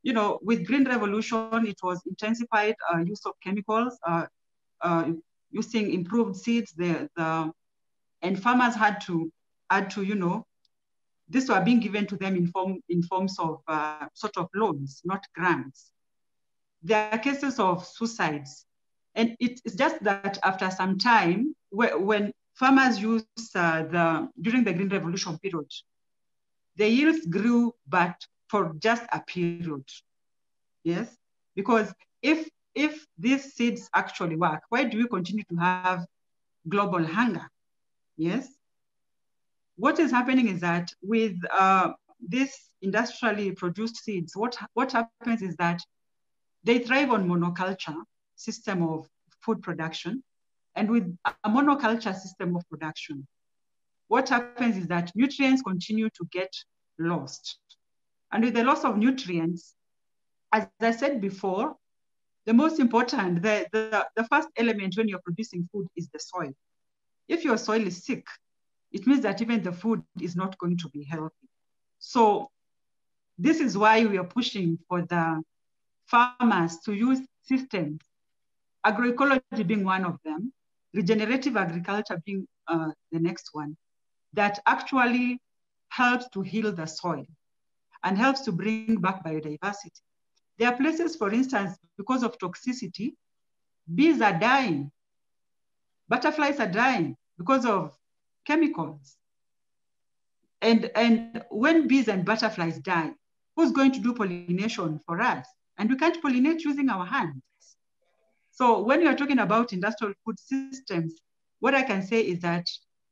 you know, with Green Revolution, it was intensified use of chemicals, using improved seeds, the, the, and farmers had to, had to, you know, these were being given to them in, form, in forms of uh, sort of loans, not grants. There are cases of suicides. And it's just that after some time, when farmers used uh, the, during the Green Revolution period, the yields grew, but for just a period. Yes, because if if these seeds actually work, why do we continue to have global hunger? Yes, what is happening is that with uh, these industrially produced seeds, what, what happens is that they thrive on monoculture system of food production. And with a monoculture system of production, what happens is that nutrients continue to get lost. And with the loss of nutrients, as I said before, the most important, the, the, the first element when you're producing food is the soil. If your soil is sick, it means that even the food is not going to be healthy. So this is why we are pushing for the farmers to use systems, agroecology being one of them, regenerative agriculture being uh, the next one, that actually helps to heal the soil and helps to bring back biodiversity. There are places, for instance, because of toxicity, bees are dying, butterflies are dying because of chemicals. And, and when bees and butterflies die, who's going to do pollination for us? And we can't pollinate using our hands. So when you're talking about industrial food systems, what I can say is that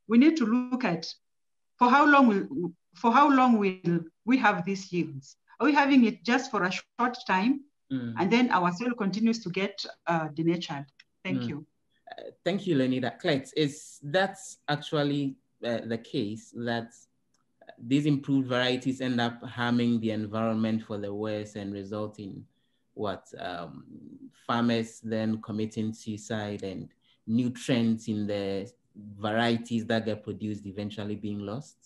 we need to look at for how long will, for how long will we have these yields? Are we having it just for a short time mm. and then our soil continues to get uh, denatured? Thank mm. you. Thank you, Leonida. Is that's actually uh, the case that these improved varieties end up harming the environment for the worse and resulting what um, farmers then committing suicide and nutrients in the varieties that get produced eventually being lost?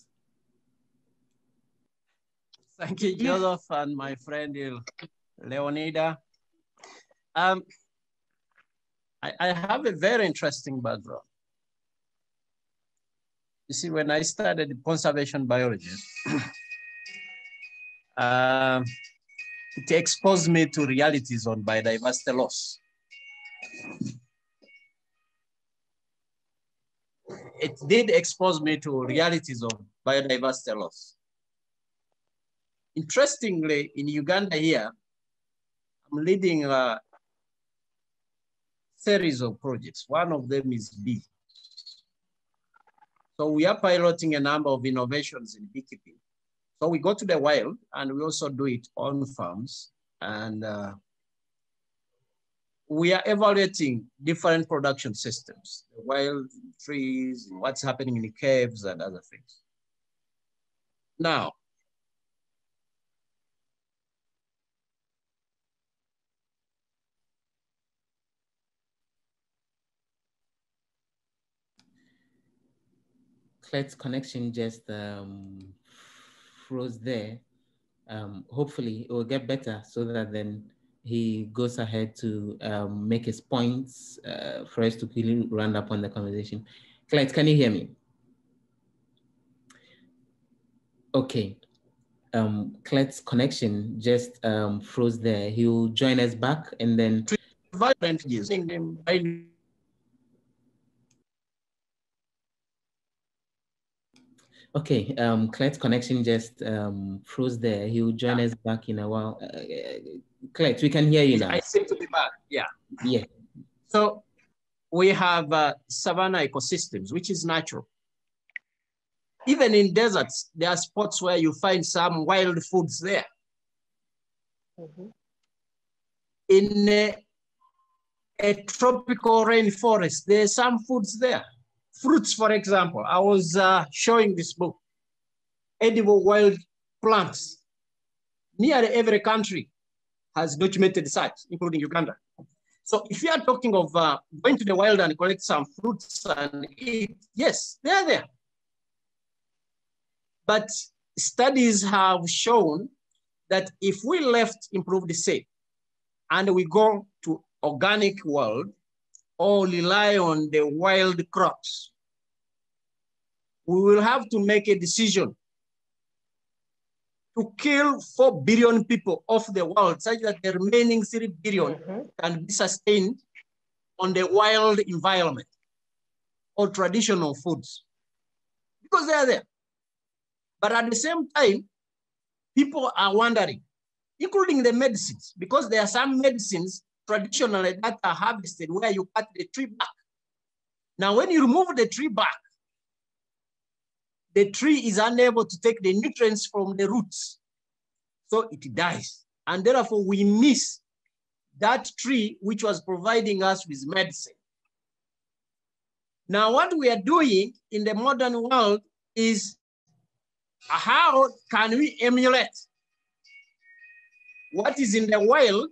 Thank you, Joseph, and my friend Leonida. Um, I, I have a very interesting background. You see, when I studied conservation biology, uh, it exposed me to realities on biodiversity loss. It did expose me to realities of biodiversity loss. Interestingly, in Uganda here, I'm leading a series of projects. One of them is bee. So we are piloting a number of innovations in beekeeping. So we go to the wild and we also do it on farms. And uh, we are evaluating different production systems, the wild trees, what's happening in the caves and other things. Now, Clet's connection just um, froze there. Um, hopefully it will get better so that then he goes ahead to um, make his points uh, for us to quickly round up on the conversation. Clet, can you hear me? Okay. Um, Clet's connection just um, froze there. He'll join us back and then. Okay, um, Clet's connection just um, froze there. He will join yeah. us back in a while. Uh, Clet, we can hear you now. I seem to be back, yeah. Yeah. So we have uh, savanna ecosystems, which is natural. Even in deserts, there are spots where you find some wild foods there. Mm -hmm. In a, a tropical rainforest, there are some foods there. Fruits, for example, I was uh, showing this book, edible wild plants. Nearly every country has documented sites, including Uganda. So if you are talking of uh, going to the wild and collect some fruits and eat, yes, they are there. But studies have shown that if we left improved seed and we go to organic world, or rely on the wild crops. We will have to make a decision to kill 4 billion people off the world such that the remaining 3 billion mm -hmm. can be sustained on the wild environment or traditional foods because they are there. But at the same time, people are wondering, including the medicines, because there are some medicines traditionally that are harvested where you cut the tree back. Now, when you remove the tree back, the tree is unable to take the nutrients from the roots. So it dies. And therefore we miss that tree which was providing us with medicine. Now what we are doing in the modern world is how can we emulate what is in the wild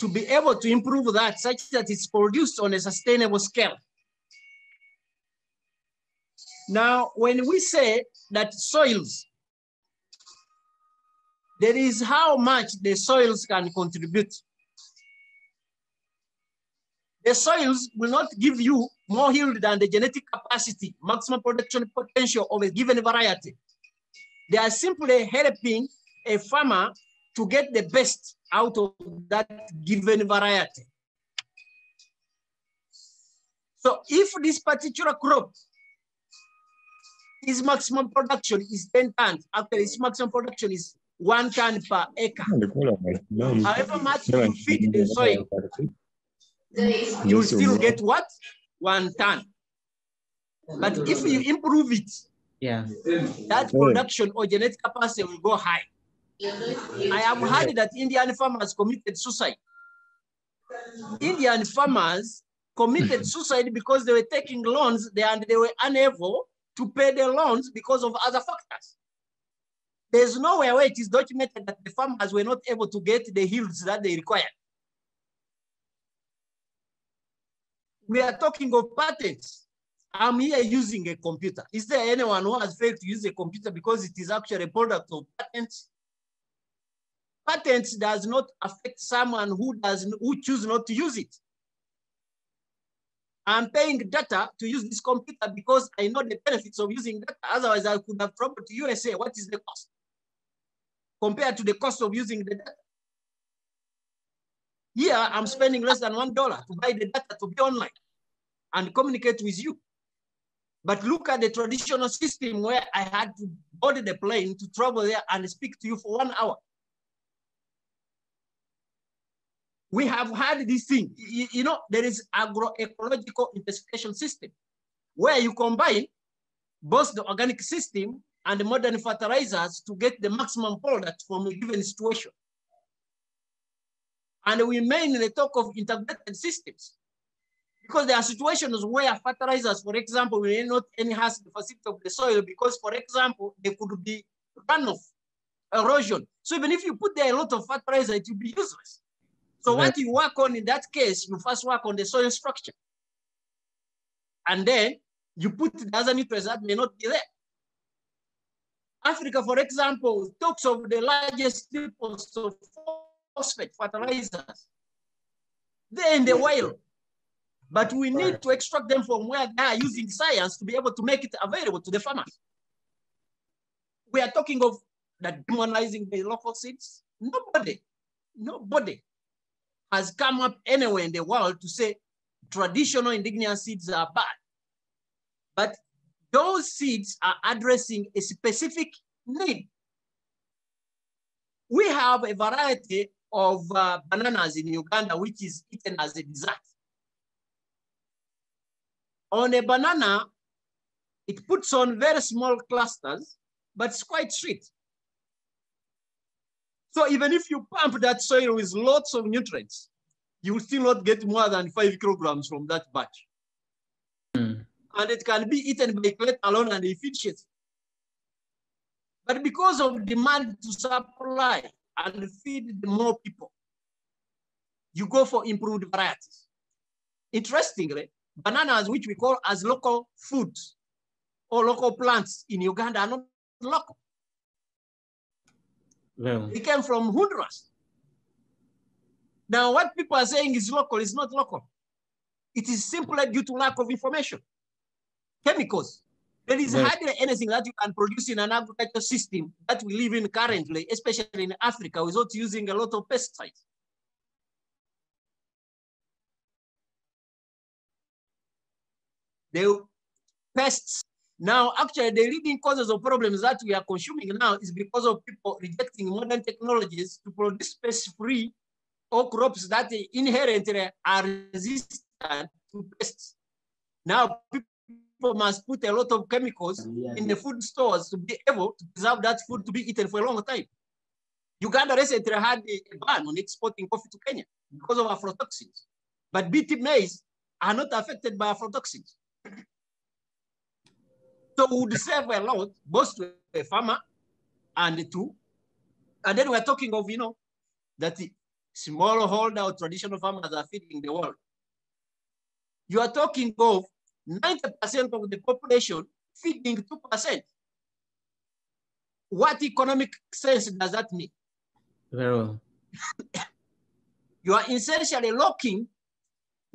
to be able to improve that such that it's produced on a sustainable scale. Now, when we say that soils, there is how much the soils can contribute. The soils will not give you more yield than the genetic capacity, maximum production potential of a given variety. They are simply helping a farmer to get the best out of that given variety. So if this particular crop its maximum production is 10 tons, after its maximum production is one ton per acre. However much you feed the soil, you still get what? One ton. But if you improve it, Yeah. that production or genetic capacity will go high. I have heard that Indian farmers committed suicide. Indian farmers committed suicide because they were taking loans and they were unable to pay the loans because of other factors. There's nowhere where it is documented that the farmers were not able to get the yields that they required. We are talking of patents. I'm here using a computer. Is there anyone who has failed to use a computer because it is actually a product of patents? Patents does not affect someone who does who choose not to use it. I'm paying data to use this computer because I know the benefits of using data. Otherwise, I could have traveled to USA. What is the cost compared to the cost of using the data? Here, I'm spending less than $1 to buy the data to be online and communicate with you. But look at the traditional system where I had to board the plane to travel there and speak to you for one hour. We have had this thing, you, you know, there is agroecological intensification system where you combine both the organic system and the modern fertilizers to get the maximum product from a given situation. And we mainly talk of integrated systems because there are situations where fertilizers, for example, will not enhance the facility of the soil because, for example, there could be runoff, erosion. So even if you put there a lot of fertilizer, it will be useless. So what you work on in that case, you first work on the soil structure. And then you put the other nutrients that may not be there. Africa, for example, talks of the largest deposits of phosphate fertilizers. They're in the wild. But we need to extract them from where they are using science to be able to make it available to the farmers. We are talking of that demonizing the local seeds. Nobody, nobody has come up anywhere in the world to say traditional indigenous seeds are bad. But those seeds are addressing a specific need. We have a variety of uh, bananas in Uganda, which is eaten as a dessert. On a banana, it puts on very small clusters, but it's quite sweet. So even if you pump that soil with lots of nutrients, you will still not get more than five kilograms from that batch. Mm. And it can be eaten by let alone and efficiency. But because of demand to supply and feed more people, you go for improved varieties. Interestingly, bananas, which we call as local foods or local plants in Uganda are not local. Well, They came from Honduras. Now, what people are saying is local is not local. It is simply due to lack of information. Chemicals. There is Yes. hardly anything that you can produce in an agricultural system that we live in currently, especially in Africa, without using a lot of pesticides. The pests. Now, actually, the leading causes of problems that we are consuming now is because of people rejecting modern technologies to produce pest-free or crops that inherently are resistant to pests. Now, people must put a lot of chemicals in the food stores to be able to preserve that food to be eaten for a long time. Uganda recently had a ban on exporting coffee to Kenya because of aflatoxins. But BT maize are not affected by aflatoxins. So we would save a lot, both to a farmer and to, and then we're talking of, you know, that the smallholder or traditional farmers are feeding the world. You are talking of 90% of the population feeding 2%. What economic sense does that make? very well. You are essentially locking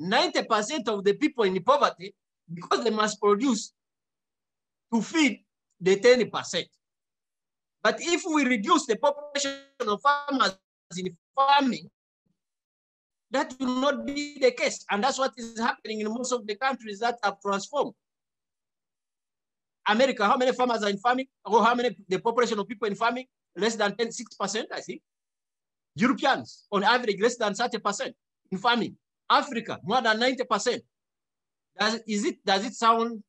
90% of the people in poverty because they must produce to feed the 10%. But if we reduce the population of farmers in farming, that will not be the case. And that's what is happening in most of the countries that have transformed. America, how many farmers are in farming? Or how many, the population of people in farming? Less than 10, 6%, I think. Europeans, on average, less than 30% in farming. Africa, more than 90%. Does, is it, does it sound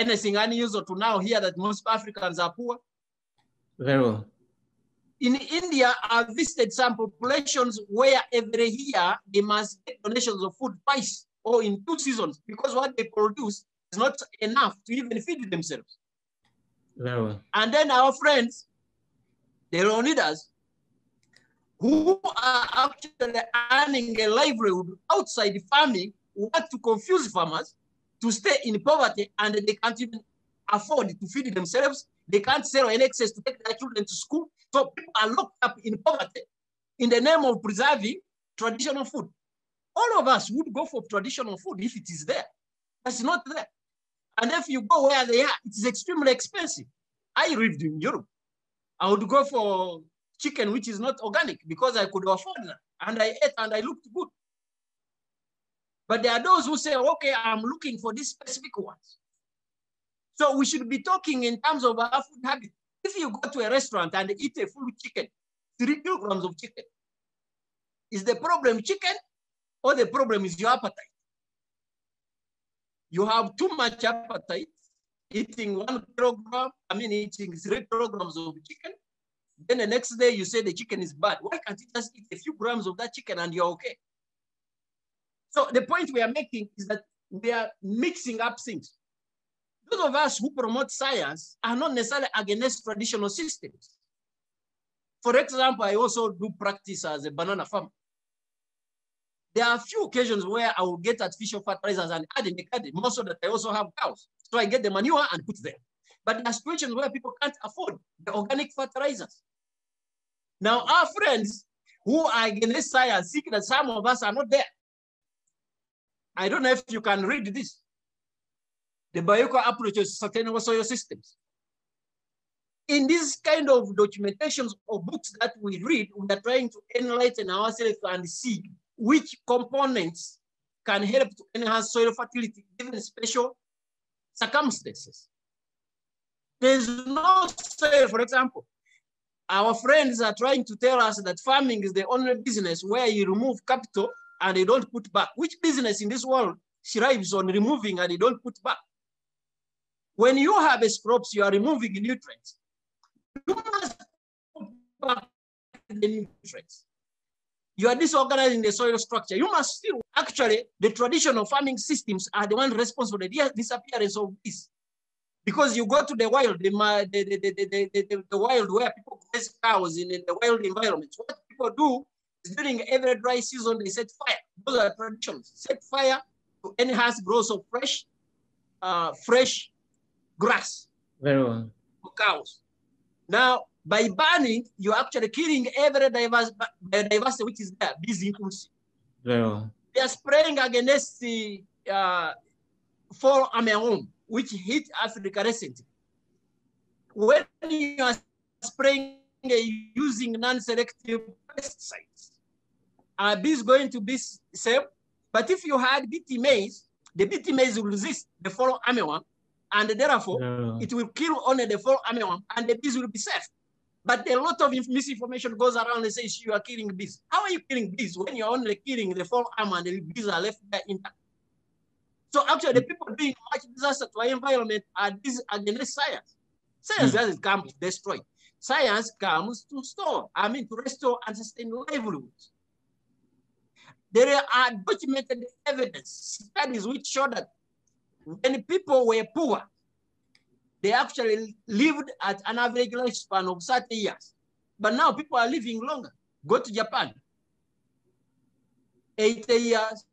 anything unusual to now hear that most Africans are poor? Very well. In India, I've visited some populations where every year they must get donations of food twice or in two seasons because what they produce is not enough to even feed themselves. Very well. And then our friends, the leaders, who are actually earning a livelihood outside the farming, want to confuse farmers to stay in poverty and they can't even afford to feed themselves. They can't sell any excess to take their children to school. So people are locked up in poverty in the name of preserving traditional food. All of us would go for traditional food if it is there. That's not there. And if you go where they are, it is extremely expensive. I lived in Europe. I would go for chicken, which is not organic, because I could afford that. And I ate and I looked good. But there are those who say, okay, I'm looking for these specific ones. So we should be talking in terms of our food habit. If you go to a restaurant and eat a full chicken, three kilograms of chicken, is the problem chicken or the problem is your appetite? You have too much appetite, eating one kilogram, I mean, eating three kilograms of chicken. Then the next day you say the chicken is bad. Why can't you just eat a few grams of that chicken and you're okay? So the point we are making is that we are mixing up things. Those of us who promote science are not necessarily against traditional systems. For example, I also do practice as a banana farmer. There are a few occasions where I will get artificial fertilizers and add in the garden, more so that I also have cows. So I get the manure and put there. But there are situations where people can't afford the organic fertilizers. Now, our friends who are against science seek that some of us are not there. I don't know if you can read this. The Bioeco approach to sustainable soil systems. In this kind of documentations or books that we read, we are trying to enlighten ourselves and see which components can help to enhance soil fertility given special circumstances. There's no soil, for example, our friends are trying to tell us that farming is the only business where you remove capital and they don't put back. Which business in this world thrives on removing and they don't put back? When you harvest crops, you are removing nutrients. You must put back the nutrients. You are disorganizing the soil structure. You must still, actually, the traditional farming systems are the one responsible for the disappearance of this. Because you go to the wild, the, the, the, the, the, the wild where people raise cows in, in the wild environment. What people do during every dry season, they set fire. Those are traditions. Set fire to enhance growth of fresh, uh, fresh grass. Very well. For cows. Now, by burning, you're actually killing every diverse, biodiversity which is there. Very well. They are spraying against the uh, fall armyworm, which hit Africa recently. When you are spraying using non-selective pesticides, uh, are bees going to be safe? But if you had BT maize, the BT maize will resist the fall armyworm, and therefore Yeah. it will kill only the fall armyworm, and the bees will be safe. But a lot of misinformation goes around and says you are killing bees. How are you killing bees when you're only killing the fall arm and the bees are left there intact? So actually, the people doing much disaster to our environment are these against science. Science doesn't come to destroy. Science comes to store, I mean, to restore and sustain livelihoods. There are documented evidence, studies which show that when people were poor, they actually lived at an average lifespan of 30 years. But now people are living longer. Go to Japan, 80 years.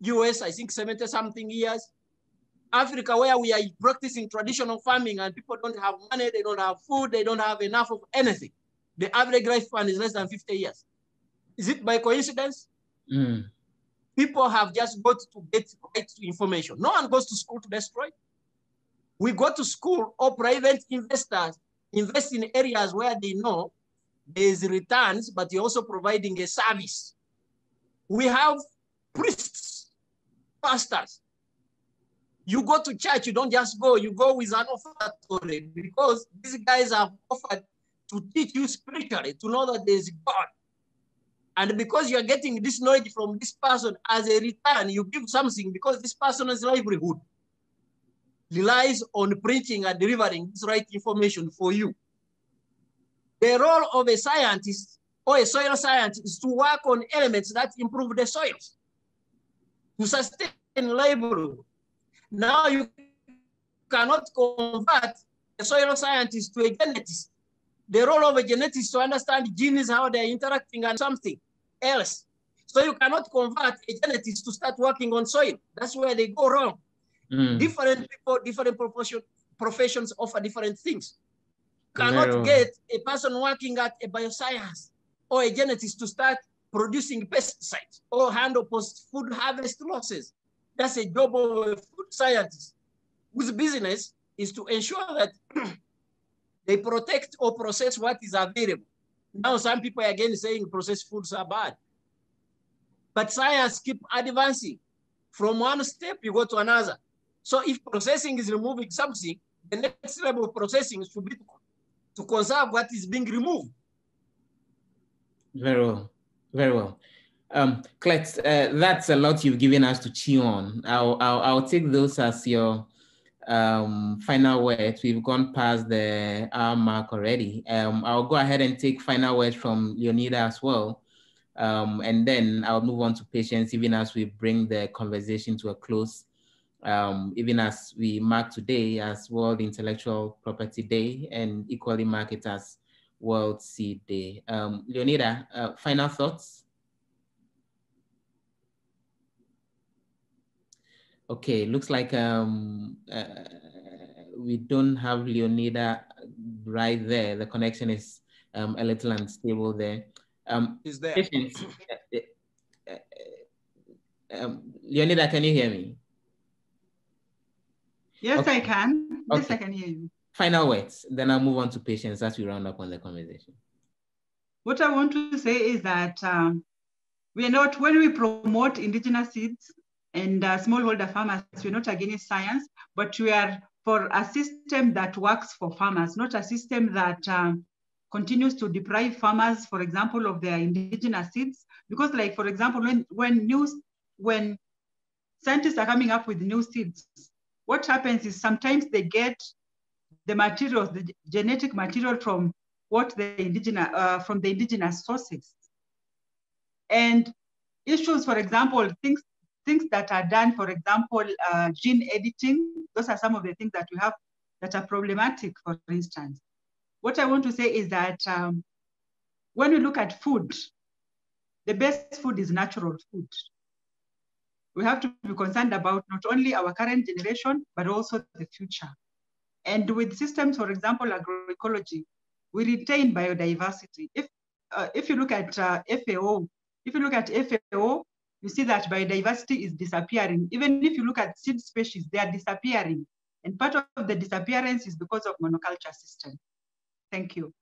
US, I think 70 something years. Africa, where we are practicing traditional farming and people don't have money, they don't have food, they don't have enough of anything. The average lifespan is less than 50 years. Is it by coincidence? Mm. People have just got to get right information. No one goes to school to destroy. We go to school or private investors invest in areas where they know there's returns, but you're also providing a service. We have priests, pastors. You go to church, you don't just go, you go with an offertory because these guys have offered to teach you spiritually, to know that there is God. And because you're getting this knowledge from this person as a return, you give something because this person's livelihood. relies on preaching and delivering this right information for you. The role of a scientist or a soil scientist is to work on elements that improve the soils to sustain livelihood. Now you cannot convert a soil scientist to a geneticist. The role of a geneticist to understand genes, how they're interacting and something else. So you cannot convert a geneticist to start working on soil. That's where they go wrong. Mm. Different people, different proportion, professions offer different things. Cannot no. get a person working at a bioscience or a geneticist to start producing pesticides or handle post-food harvest losses. That's a job of a food scientist whose business is to ensure that they protect or process what is available. Now some people are again saying processed foods are bad. But science keep advancing. From one step, you go to another. So if processing is removing something, the next level of processing should be to conserve what is being removed. Very well, very well. Um, uh, that's a lot you've given us to chew on. I'll, I'll, I'll take those as your um, final words. We've gone past the hour mark already. Um, I'll go ahead and take final words from Leonida as well. Um, and then I'll move on to patience even as we bring the conversation to a close. Um, even as we mark today as World Intellectual Property Day and equally mark it as World Seed Day. Um, Leonida, uh, final thoughts? Okay, looks like um, uh, we don't have Leonida right there. The connection is um, a little unstable there. Um, is there? Patience. Uh, um, Leonida, can you hear me? Yes, okay. I can. Yes, okay. I can hear you. Final words, then I'll move on to patience as we round up on the conversation. What I want to say is that um, we are not, when we promote indigenous seeds and uh, smallholder farmers, we're not against science, but we are for a system that works for farmers, not a system that um, continues to deprive farmers, for example, of their indigenous seeds. Because like, for example, when, when, news, when scientists are coming up with new seeds, what happens is sometimes they get the materials, the genetic material from what the indigenous, uh, from the indigenous sources. And issues, for example, things, things that are done, for example, uh, gene editing, those are some of the things that we have that are problematic, for instance. What I want to say is that um, when we look at food, the best food is natural food. We have to be concerned about not only our current generation, but also the future. And with systems, for example, agroecology, we retain biodiversity. If, uh, if you look at uh, FAO, if you look at FAO, you see that biodiversity is disappearing. Even if you look at seed species, they are disappearing. And part of the disappearance is because of monoculture system. Thank you.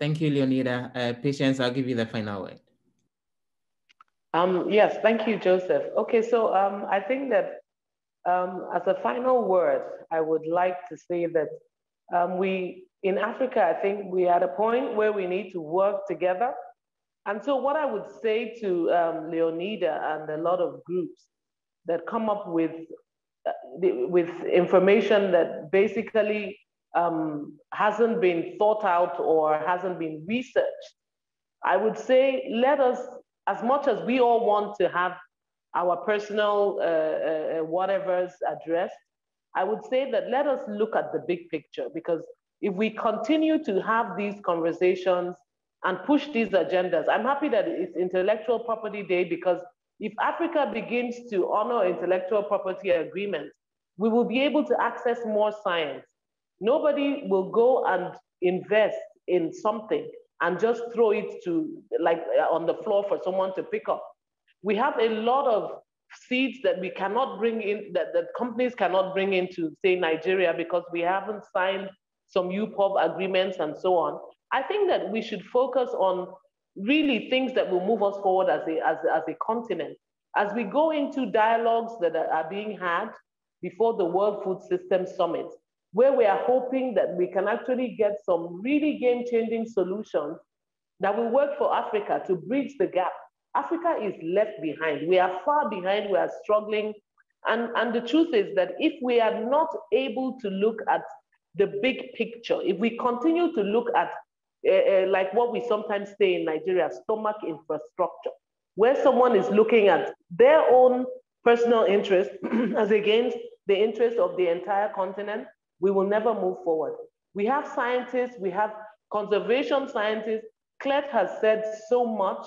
Thank you, Leonida. Uh, Patience, I'll give you the final word. Um, yes, thank you, Joseph. Okay, so um, I think that um, as a final word, I would like to say that um, we, in Africa, I think we are at a point where we need to work together. And so what I would say to um, Leonida and a lot of groups that come up with, uh, with information that basically um, hasn't been thought out or hasn't been researched, I would say let us, as much as we all want to have our personal uh, uh, whatever's addressed, I would say that let us look at the big picture because if we continue to have these conversations and push these agendas, I'm happy that it's Intellectual Property Day because if Africa begins to honor intellectual property agreements, we will be able to access more science. Nobody will go and invest in something and just throw it to like uh, on the floor for someone to pick up. We have a lot of seeds that we cannot bring in, that, that companies cannot bring into, say, Nigeria because we haven't signed some UPOV agreements and so on. I think that we should focus on really things that will move us forward as a, as, as a continent. As we go into dialogues that are, being had before the World Food System Summit, where we are hoping that we can actually get some really game-changing solutions that will work for Africa to bridge the gap. Africa is left behind. We are far behind. We are struggling And, and the truth is that if we are not able to look at the big picture, if we continue to look at, uh, like what we sometimes say in Nigeria, stomach infrastructure, where someone is looking at their own personal interest as against the interest of the entire continent, we will never move forward. We have scientists, we have conservation scientists. Clet has said so much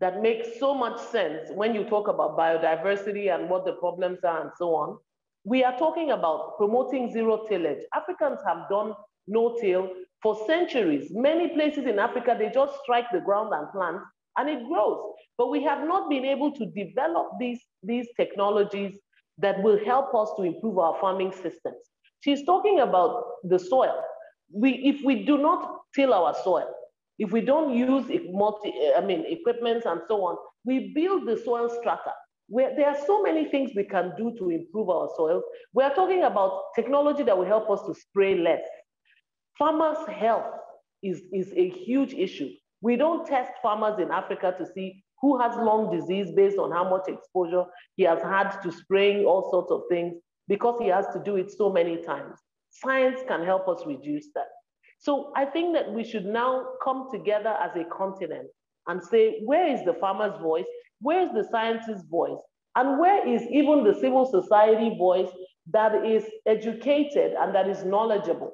that makes so much sense when you talk about biodiversity and what the problems are and so on. We are talking about promoting zero tillage. Africans have done no-till for centuries. Many places in Africa, they just strike the ground and plant and it grows. But we have not been able to develop these, these technologies that will help us to improve our farming systems. She's talking about the soil. We, if we do not till our soil, if we don't use multi, I mean, equipment and so on, we build the soil strata. Where there are so many things we can do to improve our soils. We are talking about technology that will help us to spray less. Farmers' health is, is a huge issue. We don't test farmers in Africa to see who has lung disease based on how much exposure he has had to spraying all sorts of things because he has to do it so many times. Science can help us reduce that. So I think that we should now come together as a continent and say, where is the farmer's voice? Where is the scientist's voice? And where is even the civil society voice that is educated and that is knowledgeable?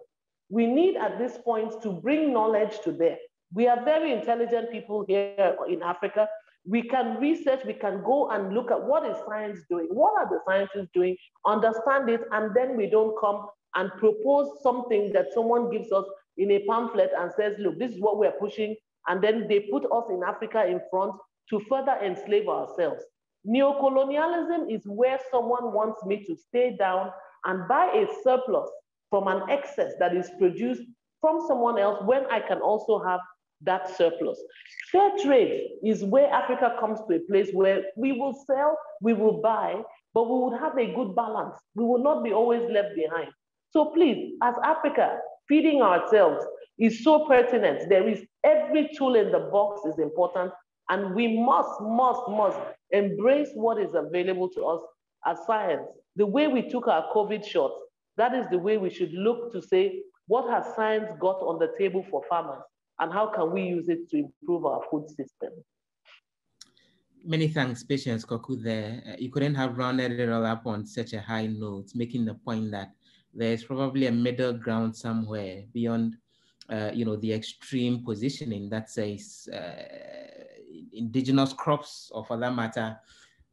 We need at this point to bring knowledge to bear. We are very intelligent people here in Africa. We can research, we can go and look at what is science doing, what are the scientists doing, understand it, and then we don't come and propose something that someone gives us in a pamphlet and says, look, this is what we're pushing. And then they put us in Africa in front to further enslave ourselves. Neocolonialism is where someone wants me to stay down and buy a surplus from an excess that is produced from someone else when I can also have that surplus. Fair trade is where Africa comes to a place where we will sell, we will buy, but we would have a good balance. We will not be always left behind. So please, as Africa, feeding ourselves is so pertinent. There is every tool in the box is important, and we must, must, must embrace what is available to us as science. The way we took our COVID shots, that is the way we should look to say, what has science got on the table for farmers? and how can we use it to improve our food system? Many thanks, Patience Koku there. Uh, you couldn't have rounded it all up on such a high note, making the point that there's probably a middle ground somewhere beyond, uh, you know, the extreme positioning that says uh, indigenous crops or for that matter,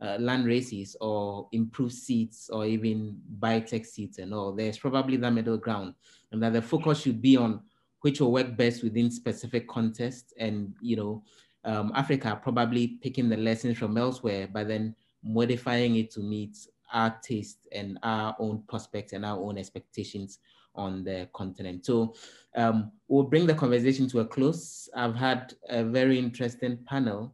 uh, land races or improved seeds or even biotech seeds and all. There's probably the middle ground and that the focus should be on which will work best within specific contexts and, you know, um, Africa probably picking the lessons from elsewhere, but then modifying it to meet our taste and our own prospects and our own expectations on the continent. So um, we'll bring the conversation to a close. I've had a very interesting panel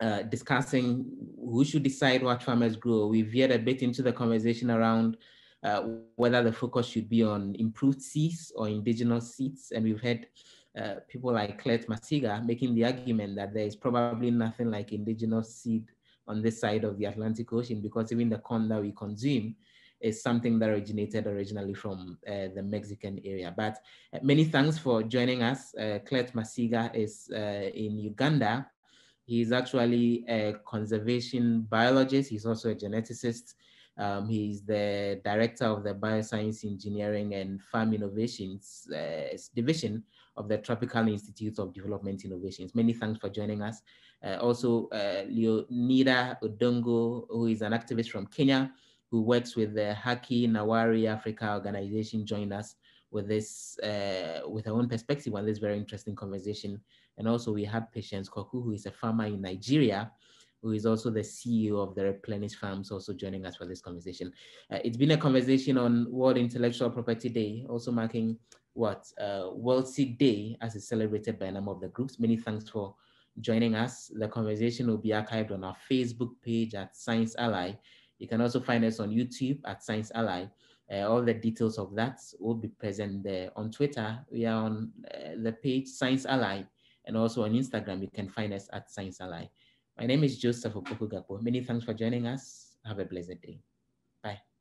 uh, discussing who should decide what farmers grow. We've veered a bit into the conversation around uh, whether the focus should be on improved seeds or indigenous seeds. And we've had uh, people like Clet Masiga making the argument that there is probably nothing like indigenous seed on this side of the Atlantic Ocean because even the corn that we consume is something that originated originally from uh, the Mexican area. But uh, many thanks for joining us. Uh, Clet Masiga is uh, in Uganda. He's actually a conservation biologist. He's also a geneticist. Um, he's the director of the Bioscience Engineering and Farm Innovations uh, Division of the Tropical Institute of Development Innovations. Many thanks for joining us. Uh, also, uh, Leonida Odongo, who is an activist from Kenya, who works with the Haki Nawiri Africa organization, joined us with this, uh, with her own perspective on this very interesting conversation. And also we had Patience Koku, who is a farmer in Nigeria, who is also the CEO of the Replenish Farms, also joining us for this conversation. Uh, it's been a conversation on World Intellectual Property Day, also marking what uh, World Seed Day as it's celebrated by a number of the groups. Many thanks for joining us. The conversation will be archived on our Facebook page at Science Ally. You can also find us on YouTube at Science Ally. Uh, all the details of that will be present there. On Twitter, we are on uh, the page Science Ally, and also on Instagram, you can find us at Science Ally. My name is Joseph Opoku Many thanks for joining us Have a blessed day. Bye.